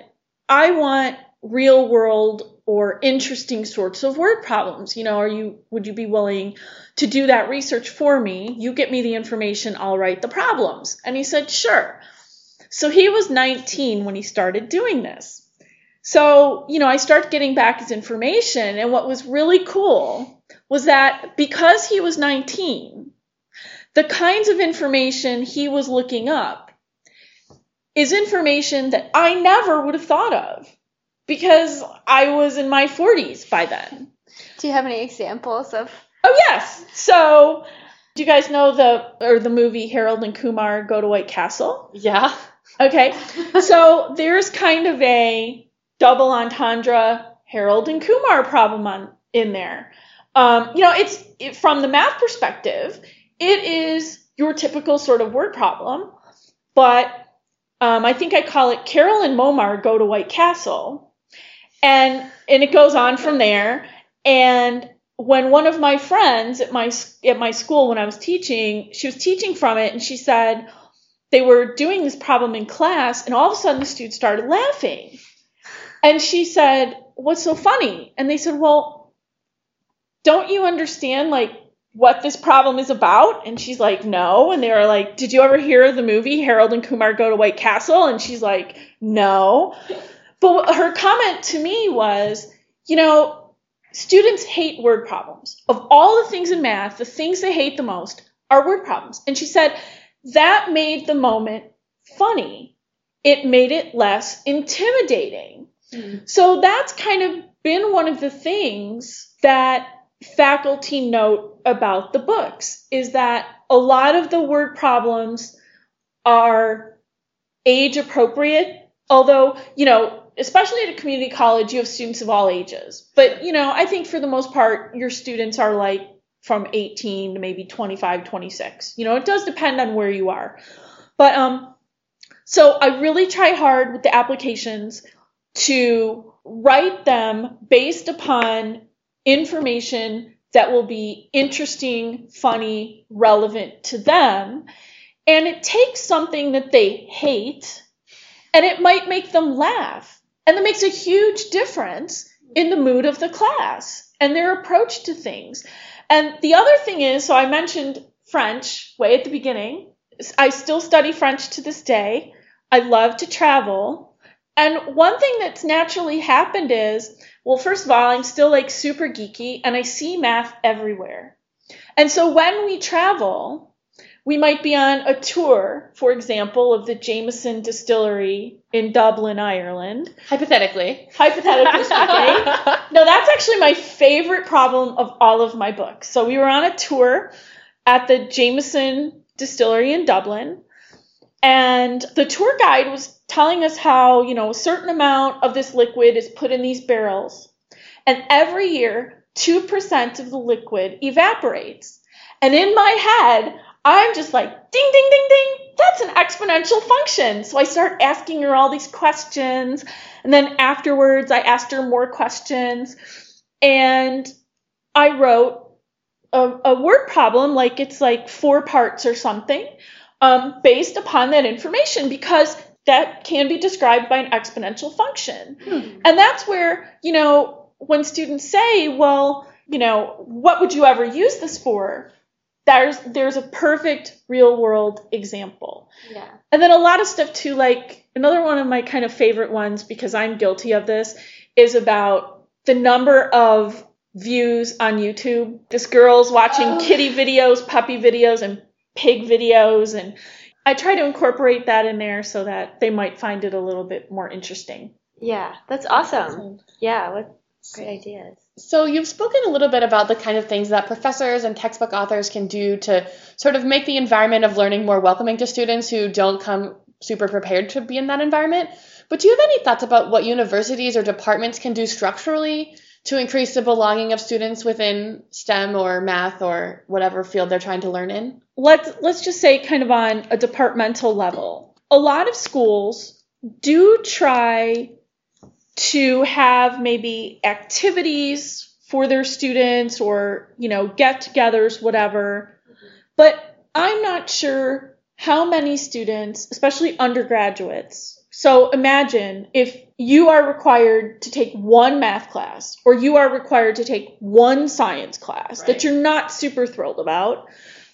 I want real world or interesting sorts of word problems. You know, are you would you be willing to do that research for me? You get me the information, I'll write the problems. And he said, "Sure." So he was 19 when he started doing this. So, you know, I started getting back his information and what was really cool was that because he was 19, the kinds of information he was looking up is information that I never would have thought of because I was in my 40s by then. Do you have any examples of? Oh yes. So, do you guys know the or the movie Harold and Kumar Go to White Castle? Yeah. Okay. so there's kind of a double entendre Harold and Kumar problem on in there. Um, you know, it's it, from the math perspective, it is your typical sort of word problem, but um, I think I call it Carol and Momar go to White Castle, and and it goes on from there. And when one of my friends at my at my school when I was teaching, she was teaching from it, and she said they were doing this problem in class, and all of a sudden the students started laughing. And she said, "What's so funny?" And they said, "Well, don't you understand like what this problem is about?" And she's like, "No." And they were like, "Did you ever hear the movie Harold and Kumar Go to White Castle?" And she's like, "No." But her comment to me was, you know, students hate word problems. Of all the things in math, the things they hate the most are word problems. And she said that made the moment funny. It made it less intimidating. Hmm. So that's kind of been one of the things that faculty note about the books is that a lot of the word problems are age appropriate, although, you know, especially at a community college, you have students of all ages. But, you know, I think for the most part, your students are like from 18 to maybe 25, 26. You know, it does depend on where you are. But, um, so I really try hard with the applications to write them based upon information that will be interesting, funny, relevant to them. And it takes something that they hate and it might make them laugh. And that makes a huge difference in the mood of the class and their approach to things. And the other thing is so I mentioned French way at the beginning. I still study French to this day. I love to travel. And one thing that's naturally happened is, well, first of all, I'm still like super geeky and I see math everywhere. And so when we travel, we might be on a tour, for example, of the Jameson Distillery in Dublin, Ireland. Hypothetically. Hypothetically speaking. no, that's actually my favorite problem of all of my books. So we were on a tour at the Jameson Distillery in Dublin, And the tour guide was telling us how, you know, a certain amount of this liquid is put in these barrels. And every year, 2% of the liquid evaporates. And in my head, I'm just like, ding, ding, ding, ding, that's an exponential function. So I start asking her all these questions. And then afterwards, I asked her more questions. And I wrote a, a word problem, like it's like four parts or something, um, based upon that information because that can be described by an exponential function. Hmm. And that's where, you know, when students say, well, you know, what would you ever use this for? There's there's a perfect real world example. Yeah. And then a lot of stuff too, like another one of my kind of favorite ones because I'm guilty of this is about the number of views on YouTube. This girl's watching oh. kitty videos, puppy videos, and pig videos, and I try to incorporate that in there so that they might find it a little bit more interesting. Yeah, that's awesome. Yeah, what great ideas. So you've spoken a little bit about the kind of things that professors and textbook authors can do to sort of make the environment of learning more welcoming to students who don't come super prepared to be in that environment. But do you have any thoughts about what universities or departments can do structurally to increase the belonging of students within STEM or math or whatever field they're trying to learn in? Let's let's just say kind of on a departmental level. A lot of schools do try to have maybe activities for their students or, you know, get-togethers whatever. But I'm not sure how many students, especially undergraduates, so imagine if you are required to take one math class or you are required to take one science class right. that you're not super thrilled about.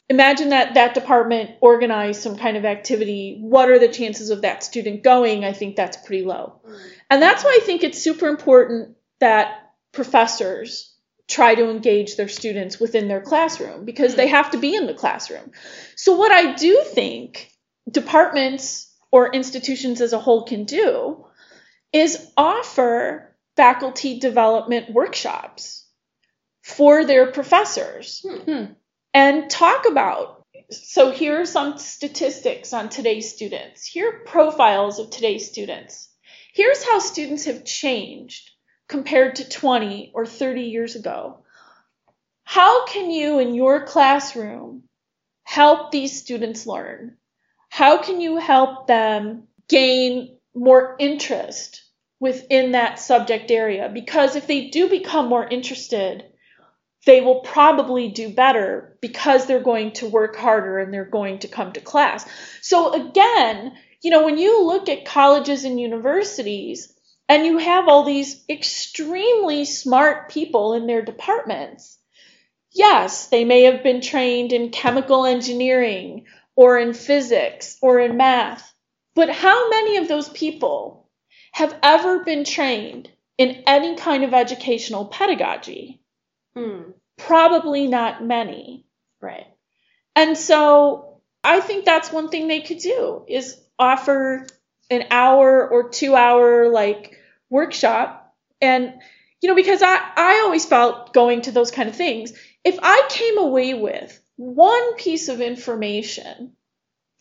Imagine that that department organized some kind of activity. What are the chances of that student going? I think that's pretty low. Mm. And that's why I think it's super important that professors try to engage their students within their classroom because they have to be in the classroom. So what I do think departments or institutions as a whole can do is offer faculty development workshops for their professors hmm. and talk about so here are some statistics on today's students here are profiles of today's students here's how students have changed compared to 20 or 30 years ago how can you in your classroom help these students learn how can you help them gain more interest within that subject area? Because if they do become more interested, they will probably do better because they're going to work harder and they're going to come to class. So again, you know, when you look at colleges and universities and you have all these extremely smart people in their departments, yes, they may have been trained in chemical engineering or in physics or in math. But how many of those people have ever been trained in any kind of educational pedagogy? Hmm. Probably not many. Right. And so I think that's one thing they could do is offer an hour or two hour like workshop and you know because I I always felt going to those kind of things if I came away with one piece of information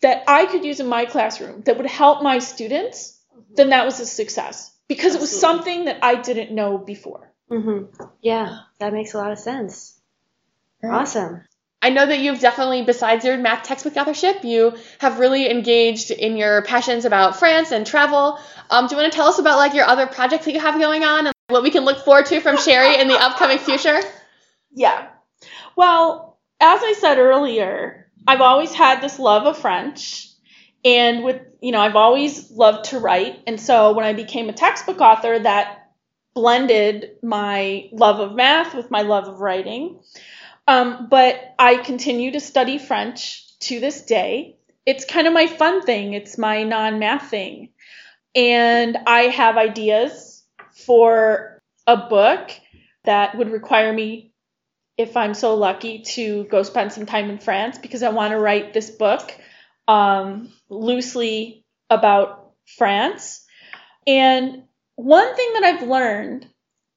that I could use in my classroom that would help my students, then that was a success because Absolutely. it was something that I didn't know before. Mm-hmm. Yeah, that makes a lot of sense. Right. Awesome. I know that you've definitely, besides your math textbook authorship, you have really engaged in your passions about France and travel. Um, do you want to tell us about like your other projects that you have going on and what we can look forward to from Sherri in the upcoming future? Yeah. Well, as I said earlier, I've always had this love of French. And with, you know, I've always loved to write. And so when I became a textbook author, that blended my love of math with my love of writing. Um, but I continue to study French to this day. It's kind of my fun thing, it's my non math thing. And I have ideas for a book that would require me if I'm so lucky to go spend some time in France because I want to write this book um, loosely about France. And one thing that I've learned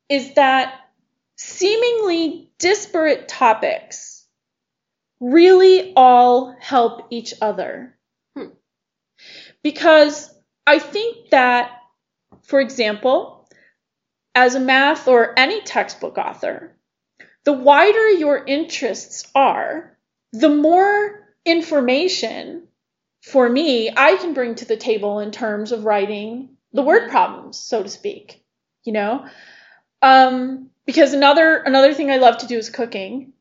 is that seemingly disparate topics really all help each other. Hmm. because I think that, for example, as a math or any textbook author, the wider your interests are, the more information for me I can bring to the table in terms of writing the word problems, so to speak. You know? Um, because another another thing I love to do is cooking,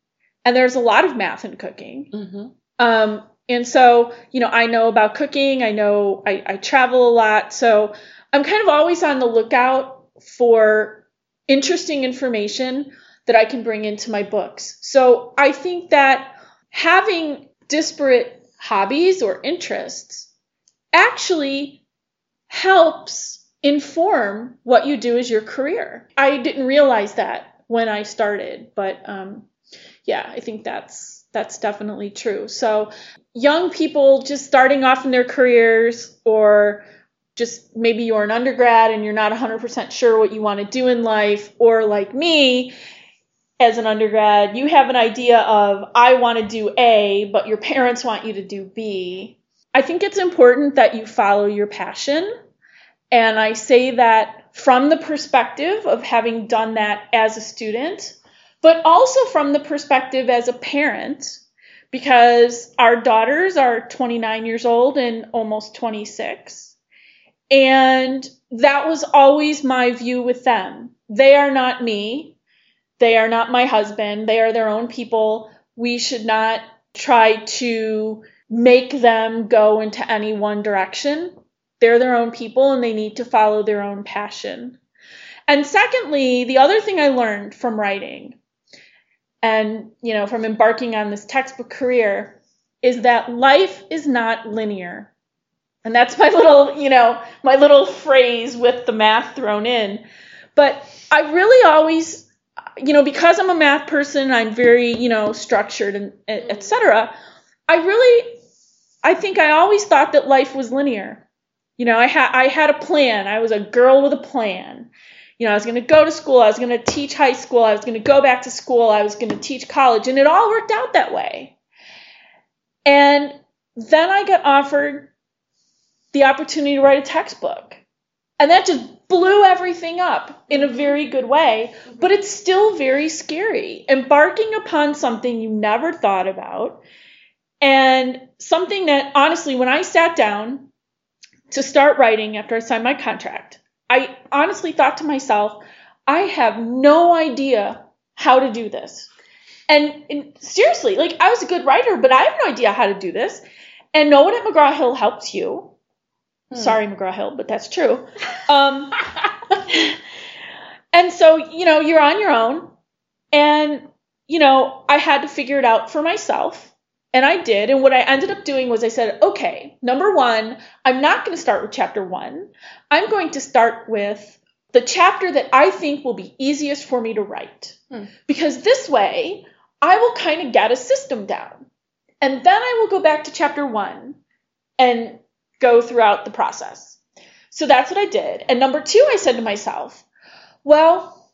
and there's a lot of math in cooking. Mm-hmm. Um, and so, you know, I know about cooking. I know I, I travel a lot, so I'm kind of always on the lookout for interesting information that I can bring into my books. So I think that having disparate hobbies or interests actually helps inform what you do as your career. I didn't realize that when I started, but um, yeah, I think that's that's definitely true. So young people just starting off in their careers or just maybe you're an undergrad and you're not 100% sure what you want to do in life or like me as an undergrad, you have an idea of I want to do A, but your parents want you to do B. I think it's important that you follow your passion. And I say that from the perspective of having done that as a student but also from the perspective as a parent, because our daughters are 29 years old and almost 26. And that was always my view with them. They are not me. They are not my husband. They are their own people. We should not try to make them go into any one direction. They're their own people and they need to follow their own passion. And secondly, the other thing I learned from writing and you know from embarking on this textbook career is that life is not linear. And that's my little you know my little phrase with the math thrown in. But i really always you know because i'm a math person i'm very you know structured and etc i really i think i always thought that life was linear you know i had i had a plan. I was a girl with a plan. You know, I was going to go to school, I was going to teach high school, I was going to go back to school, I was going to teach college, and it all worked out that way. And then I got offered the opportunity to write a textbook. And that just blew everything up in a very good way, mm-hmm. but it's still very scary. Embarking upon something you never thought about, and something that honestly, when I sat down to start writing after I signed my contract, I honestly thought to myself, I have no idea how to do this. And, and, seriously, like I was a good writer, but I have no idea how to do this. And no one at McGraw Hill helps you. Hmm. Sorry, McGraw Hill, but that's true. Um, and so, you know, you're on your own. And, you know, I had to figure it out for myself. And I did. And what I ended up doing was I said, okay, number one, I'm not going to start with chapter one. I'm going to start with the chapter that I think will be easiest for me to write. Hmm. Because this way, I will kind of get a system down. And then I will go back to chapter one and go throughout the process. So that's what I did. And number two, I said to myself, well,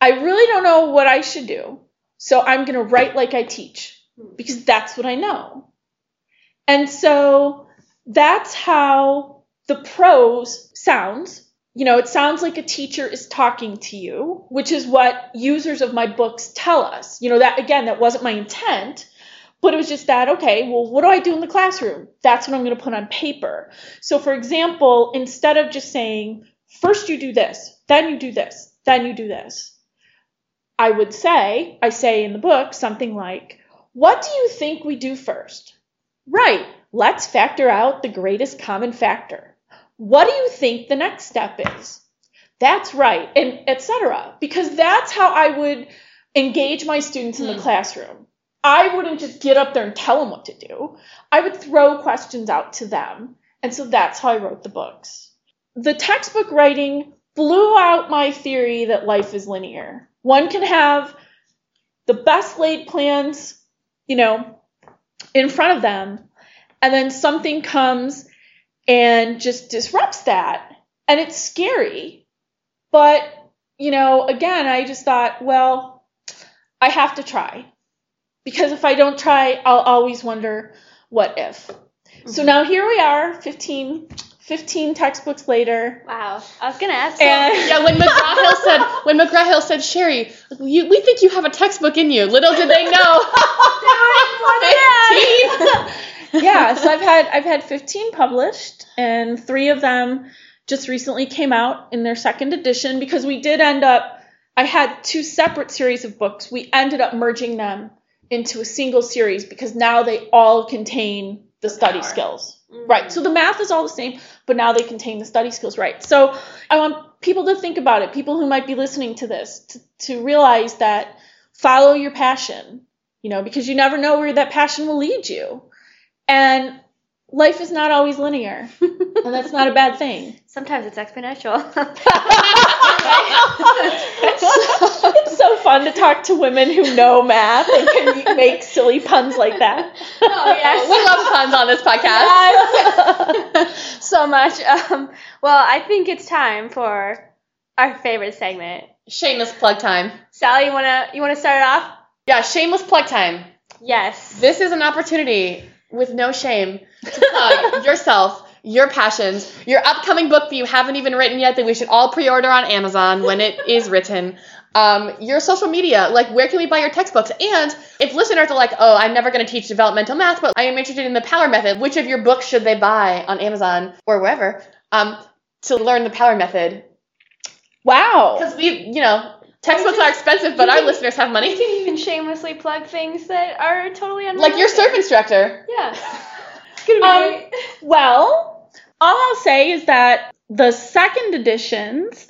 I really don't know what I should do. So I'm going to write like I teach because that's what I know. And so that's how the prose sounds. You know, it sounds like a teacher is talking to you, which is what users of my books tell us. You know, that again, that wasn't my intent, but it was just that, okay, well, what do I do in the classroom? That's what I'm going to put on paper. So, for example, instead of just saying, first you do this, then you do this, then you do this, I would say, I say in the book something like, what do you think we do first? Right, let's factor out the greatest common factor. What do you think the next step is? That's right, and etc. Because that's how I would engage my students in the hmm. classroom. I wouldn't just get up there and tell them what to do. I would throw questions out to them. And so that's how I wrote the books. The textbook writing blew out my theory that life is linear. One can have the best laid plans you know, in front of them. And then something comes and just disrupts that. And it's scary. But, you know, again, I just thought, well, I have to try. Because if I don't try, I'll always wonder what if. So mm-hmm. now here we are, 15, 15 textbooks later. Wow. I was gonna ask. And Yeah, when McGraw Hill said when McGraw Hill said Sherri, you, we think you have a textbook in you. Little did they know. Fifteen. yeah, so I've had I've had 15 published, and three of them just recently came out in their second edition because we did end up. I had two separate series of books. We ended up merging them into a single series because now they all contain the study skills. Right. So the math is all the same, but now they contain the study skills, right? So I want people to think about it, people who might be listening to this, to, to realize that follow your passion, you know, because you never know where that passion will lead you. And life is not always linear, and that's not a bad thing. Sometimes it's exponential. it's so fun to talk to women who know math and can make silly puns like that. oh yes. We love puns on this podcast. so much. Um, well, I think it's time for our favorite segment. Shameless plug time. Sally, you wanna you wanna start it off? Yeah, shameless plug time. Yes. This is an opportunity with no shame to plug yourself, your passions, your upcoming book that you haven't even written yet that we should all pre-order on Amazon when it is written. Um, your social media, like where can we buy your textbooks? And if listeners are like, oh, I'm never going to teach developmental math, but I am interested in the Power Method, which of your books should they buy on Amazon or wherever um, to learn the Power Method? Wow. Because we, you know, textbooks are expensive, but our listeners have money. You can even shamelessly plug things that are totally unrelated. Like your surf instructor. Yeah. It's gonna be Um, great. Well, all I'll say is that the second editions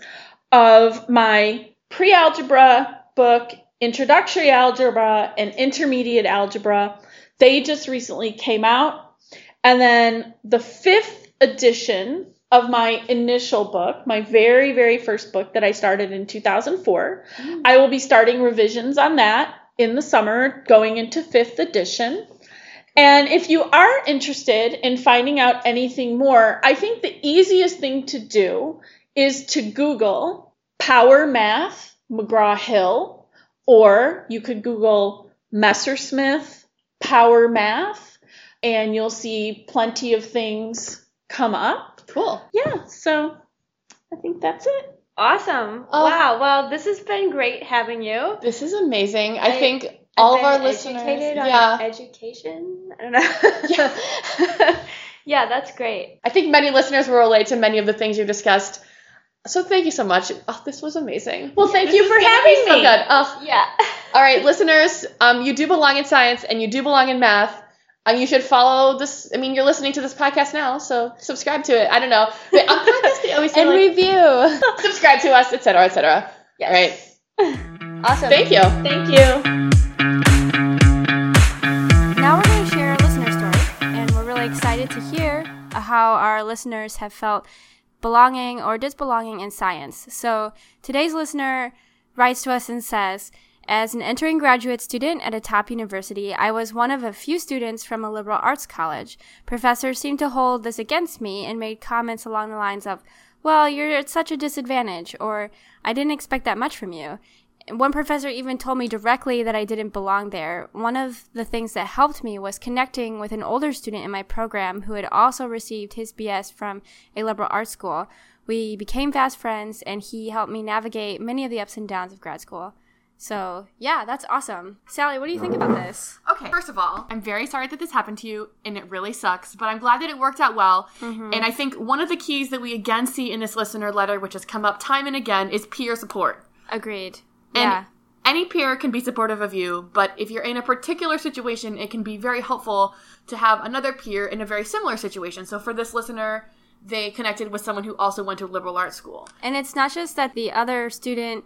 of my pre algebra book, Introductory Algebra and Intermediate Algebra, they just recently came out. And then the fifth edition of my initial book, my very, very first book that I started in 2004, mm. I will be starting revisions on that in the summer, going into fifth edition. And if you are interested in finding out anything more, I think the easiest thing to do is to Google Power Math McGraw Hill, or you could Google Messersmith Power Math, and you'll see plenty of things come up. Cool. Yeah, so I think that's it. Awesome. Oh. Wow. Well, this has been great having you. This is amazing. I, I- think all of our listeners. educated on Yeah. education. I don't know. Yeah. yeah, that's great. I think many listeners will relate to many of the things you discussed. So thank you so much. Oh, this was amazing. Well, thank you for having be so me. good. Oh, Yeah. all right, listeners, um, you do belong in science and you do belong in math. And you should follow this. I mean, you're listening to this podcast now, so subscribe to it. I don't know. But on podcasts, they always say and like, review. subscribe to us, etc., etc. Yes. All right. Awesome. Thank you. Thank you. Now we're going to share a listener story, and we're really excited to hear how our listeners have felt belonging or disbelonging in science. So today's listener writes to us and says, as an entering graduate student at a top university, I was one of a few students from a liberal arts college. Professors seemed to hold this against me and made comments along the lines of, well, you're at such a disadvantage, or I didn't expect that much from you. One professor even told me directly that I didn't belong there. One of the things that helped me was connecting with an older student in my program who had also received his BS from a liberal arts school. We became fast friends, and he helped me navigate many of the ups and downs of grad school. So, yeah, that's awesome. Sally, what do you think about this? Okay, first of all, I'm very sorry that this happened to you, and it really sucks, but I'm glad that it worked out well. Mm-hmm. And I think one of the keys that we again see in this listener letter, which has come up time and again, is peer support. Agreed. And yeah. any peer can be supportive of you, but if you're in a particular situation, it can be very helpful to have another peer in a very similar situation. So for this listener, they connected with someone who also went to liberal arts school. And it's not just that the other student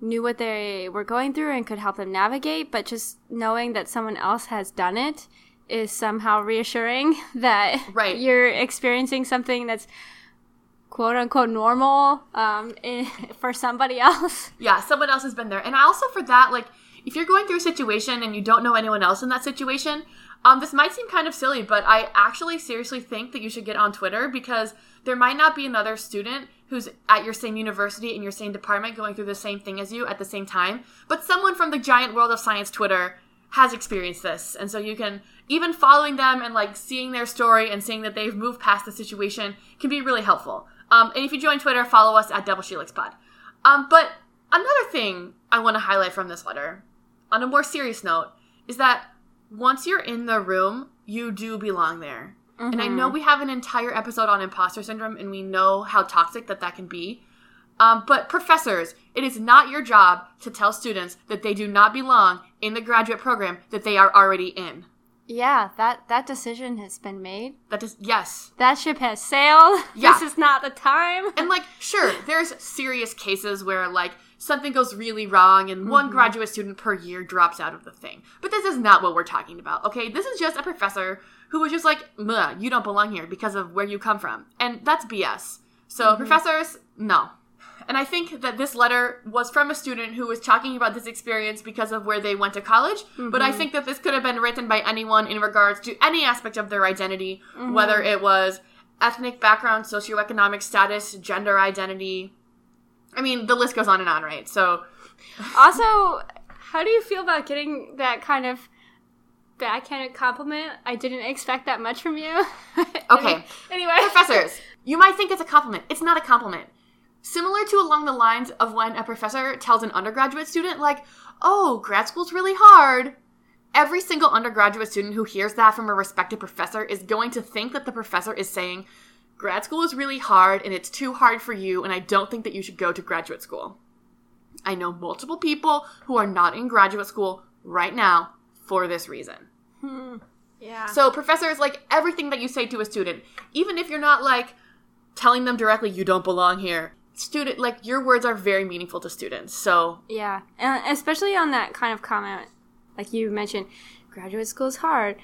knew what they were going through and could help them navigate, but just knowing that someone else has done it is somehow reassuring that Right. you're experiencing something that's quote unquote normal um, for somebody else. Yeah, someone else has been there. And I also for that, like, if you're going through a situation and you don't know anyone else in that situation, um, this might seem kind of silly, but I actually seriously think that you should get on Twitter because there might not be another student who's at your same university in your same department going through the same thing as you at the same time, but someone from the giant world of science Twitter has experienced this. And so you can even following them and like seeing their story and seeing that they've moved past the situation can be really helpful. Um, and if you join Twitter, follow us at Double Helix Pod. Um, but another thing I want to highlight from this letter, on a more serious note, is that once you're in the room, you do belong there. And I know we have an entire episode on imposter syndrome, and we know how toxic that that can be. Um, but professors, it is not your job to tell students that they do not belong in the graduate program that they are already in. Yeah, that that decision has been made. That is yes. That ship has sailed. Yeah. This is not the time. And like, sure, there's serious cases where like something goes really wrong and one graduate student per year drops out of the thing. But this is not what we're talking about. Okay, this is just a professor who was just like, you don't belong here because of where you come from," and that's BS. So mm-hmm. professors, no. And I think that this letter was from a student who was talking about this experience because of where they went to college. But I mm-hmm. think that this could have been written by anyone in regards to any aspect of their identity, mm-hmm. whether it was ethnic background, socioeconomic status, gender identity. I mean, the list goes on and on, right? So, Also, how do you feel about getting that kind of backhanded compliment? I didn't expect that much from you. Okay. anyway, professors, you might think it's a compliment. It's not a compliment. Similar to along the lines of when a professor tells an undergraduate student, like, oh, grad school's really hard. Every single undergraduate student who hears that from a respected professor is going to think that the professor is saying, grad school is really hard and it's too hard for you, and I don't think that you should go to graduate school. I know multiple people who are not in graduate school right now for this reason. Hmm. yeah. So professors, like everything that you say to a student, even if you're not like telling them directly you don't belong here, student like your words are very meaningful to students. So Yeah, and especially on that kind of comment, like you mentioned, graduate school is hard.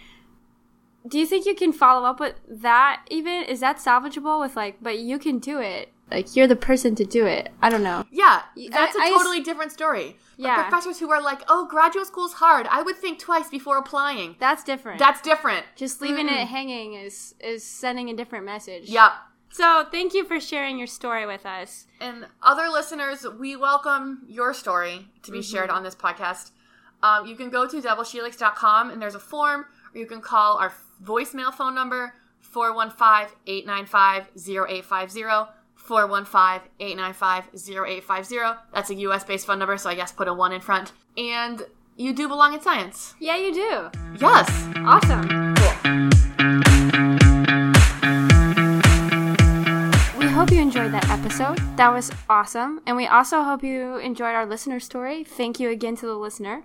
Do you think you can follow up with that? Even is that salvageable with like, but you can do it. Like you're the person to do it. I don't know. yeah, that's a I- I totally different story. But Yeah. professors who are like, "Oh, graduate school's hard. I would think twice before applying." That's different. That's different. just leaving it hanging is is sending a different message. Yep. So thank you for sharing your story with us. And other listeners, we welcome your story to be shared on this podcast. Um, you can go to doubleshelix.com and there's a form, or you can call our voicemail phone number 415-895-0850. 415-895-0850. That's a US based phone number, so I guess put a one in front. And you do belong in science. Yeah, you do. Yes. Awesome. Cool. We hope you enjoyed that episode. That was awesome. And we also hope you enjoyed our listener story. Thank you again to the listener.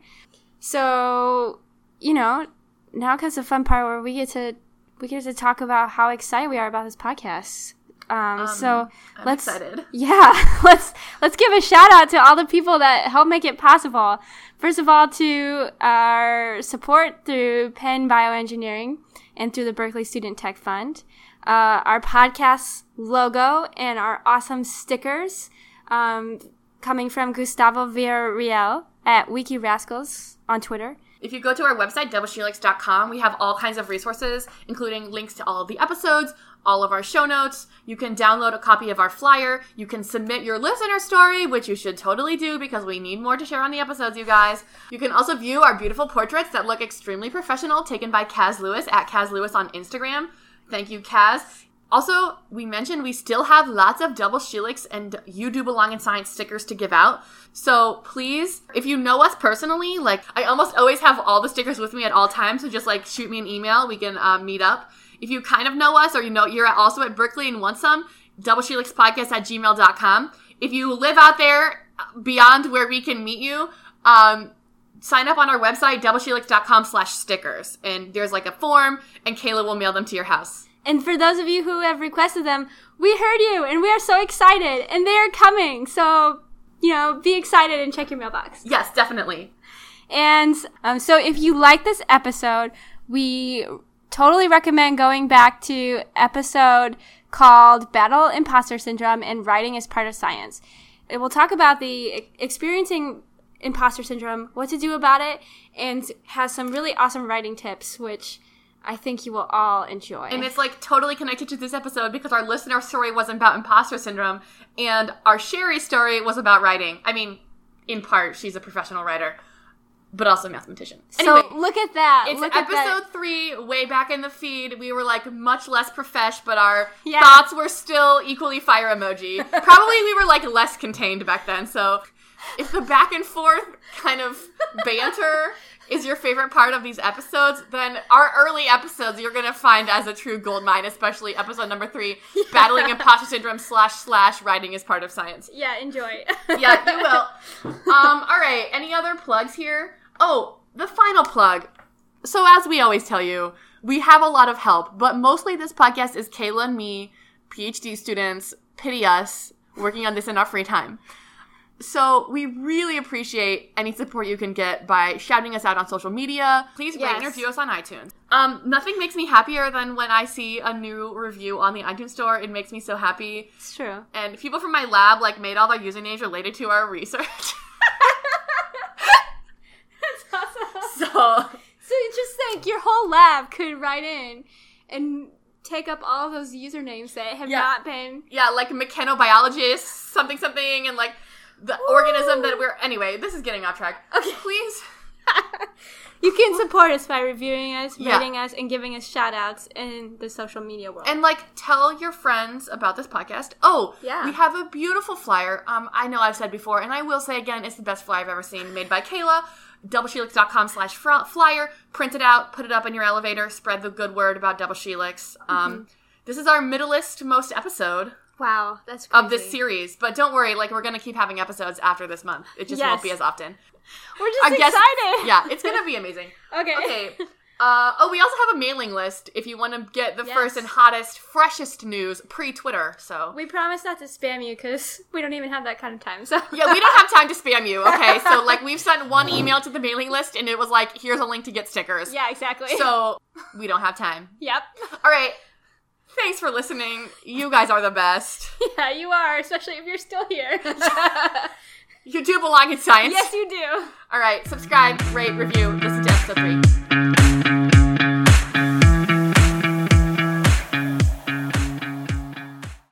So, you know, now comes the fun part where we get to we get to talk about how excited we are about this podcast. Um, so I'm let's excited. yeah, let's let's give a shout out to all the people that help make it possible. First of all, to our support through Penn Bioengineering and through the Berkeley Student Tech Fund, uh, our podcast logo and our awesome stickers um, coming from Gustavo Villarreal at Wiki Rascals on Twitter. If you go to our website, doubleshelix.com, we have all kinds of resources, including links to all of the episodes, all of our show notes. You can download a copy of our flyer. You can submit your listener story, which you should totally do because we need more to share on the episodes, you guys. You can also view our beautiful portraits that look extremely professional, taken by Kaz Lewis at Kaz Lewis on Instagram. Thank you, Kaz. Also, we mentioned we still have lots of double Shelix and You Do Belong in Science stickers to give out. So please, if you know us personally, like I almost always have all the stickers with me at all times, so just like shoot me an email. We can um, meet up. If you kind of know us or you know you're also at Berkeley and want some, doubleshelixpodcast at gmail.com. If you live out there beyond where we can meet you, um, sign up on our website, doubleshelix.com slash stickers. And there's like a form, and Kayla will mail them to your house. And for those of you who have requested them, we heard you and we are so excited and they are coming. So, you know, be excited and check your mailbox. Yes, definitely. And um, so if you like this episode, we totally recommend going back to episode called Battle Imposter Syndrome and Writing as Part of Science. It will talk about the experiencing imposter syndrome, what to do about it, and has some really awesome writing tips, which I think you will all enjoy. And it's like totally connected to this episode because our listener story wasn't about imposter syndrome and our Sherri story was about writing. I mean, in part, she's a professional writer. But also mathematician. So look at that. it's look at that. episode three, way back in the feed. We were like much less profesh, but our Yeah. thoughts were still equally fire emoji. Probably we were like less contained back then. So if the back and forth kind of banter is your favorite part of these episodes, then our early episodes you're gonna find as a true gold mine, especially episode number three, battling imposter syndrome slash slash writing is part of science Yeah, enjoy. yeah, you will. Um, all right. Any other plugs here? Oh, the final plug. So, as we always tell you, we have a lot of help, but mostly this podcast is Kayla and me, PhD students, pity us, working on this in our free time. So, we really appreciate any support you can get by shouting us out on social media. Please rate and review us on iTunes. Um, nothing makes me happier than when I see a new review on the iTunes store. It makes me so happy it's true. and people from my lab like made all their usernames related to our research. Awesome. so just think your whole lab could write in and take up all those usernames that have Yeah. not been. yeah, like mechanobiologist, something something, and like the organism that we're anyway. This is getting off track. Okay, please. You can support us by reviewing us, Yeah. rating us, and giving us shout outs in the social media world. And like tell your friends about this podcast. Oh, Yeah. We have a beautiful flyer. Um, I know I've said before, and I will say again, it's the best flyer I've ever seen, made by Kayla. Doubleshelix.com slash flyer. Print it out, put it up in your elevator, spread the good word about Double Shelix. Um, Mm-hmm. This is our middlest most episode wow, that's crazy. of this series, but don't worry, like we're gonna keep having episodes after this month. It just won't be as often. We're just I guess- excited. Yeah, it's gonna be amazing. Okay. Okay. Uh, oh, we also have a mailing list if you want to get the Yes. first and hottest, freshest news pre Twitter. So We promise not to spam you because we don't even have that kind of time. So yeah, we don't have time to spam you. Okay, so like we've sent one email to the mailing list and it was like, here's a link to get stickers. yeah, exactly. So we don't have time. yep. All right. Thanks for listening. You guys are the best. Yeah, you are, especially if you're still here. You do belong in science. yes, you do. All right. Subscribe, rate, review. Listen to episode three.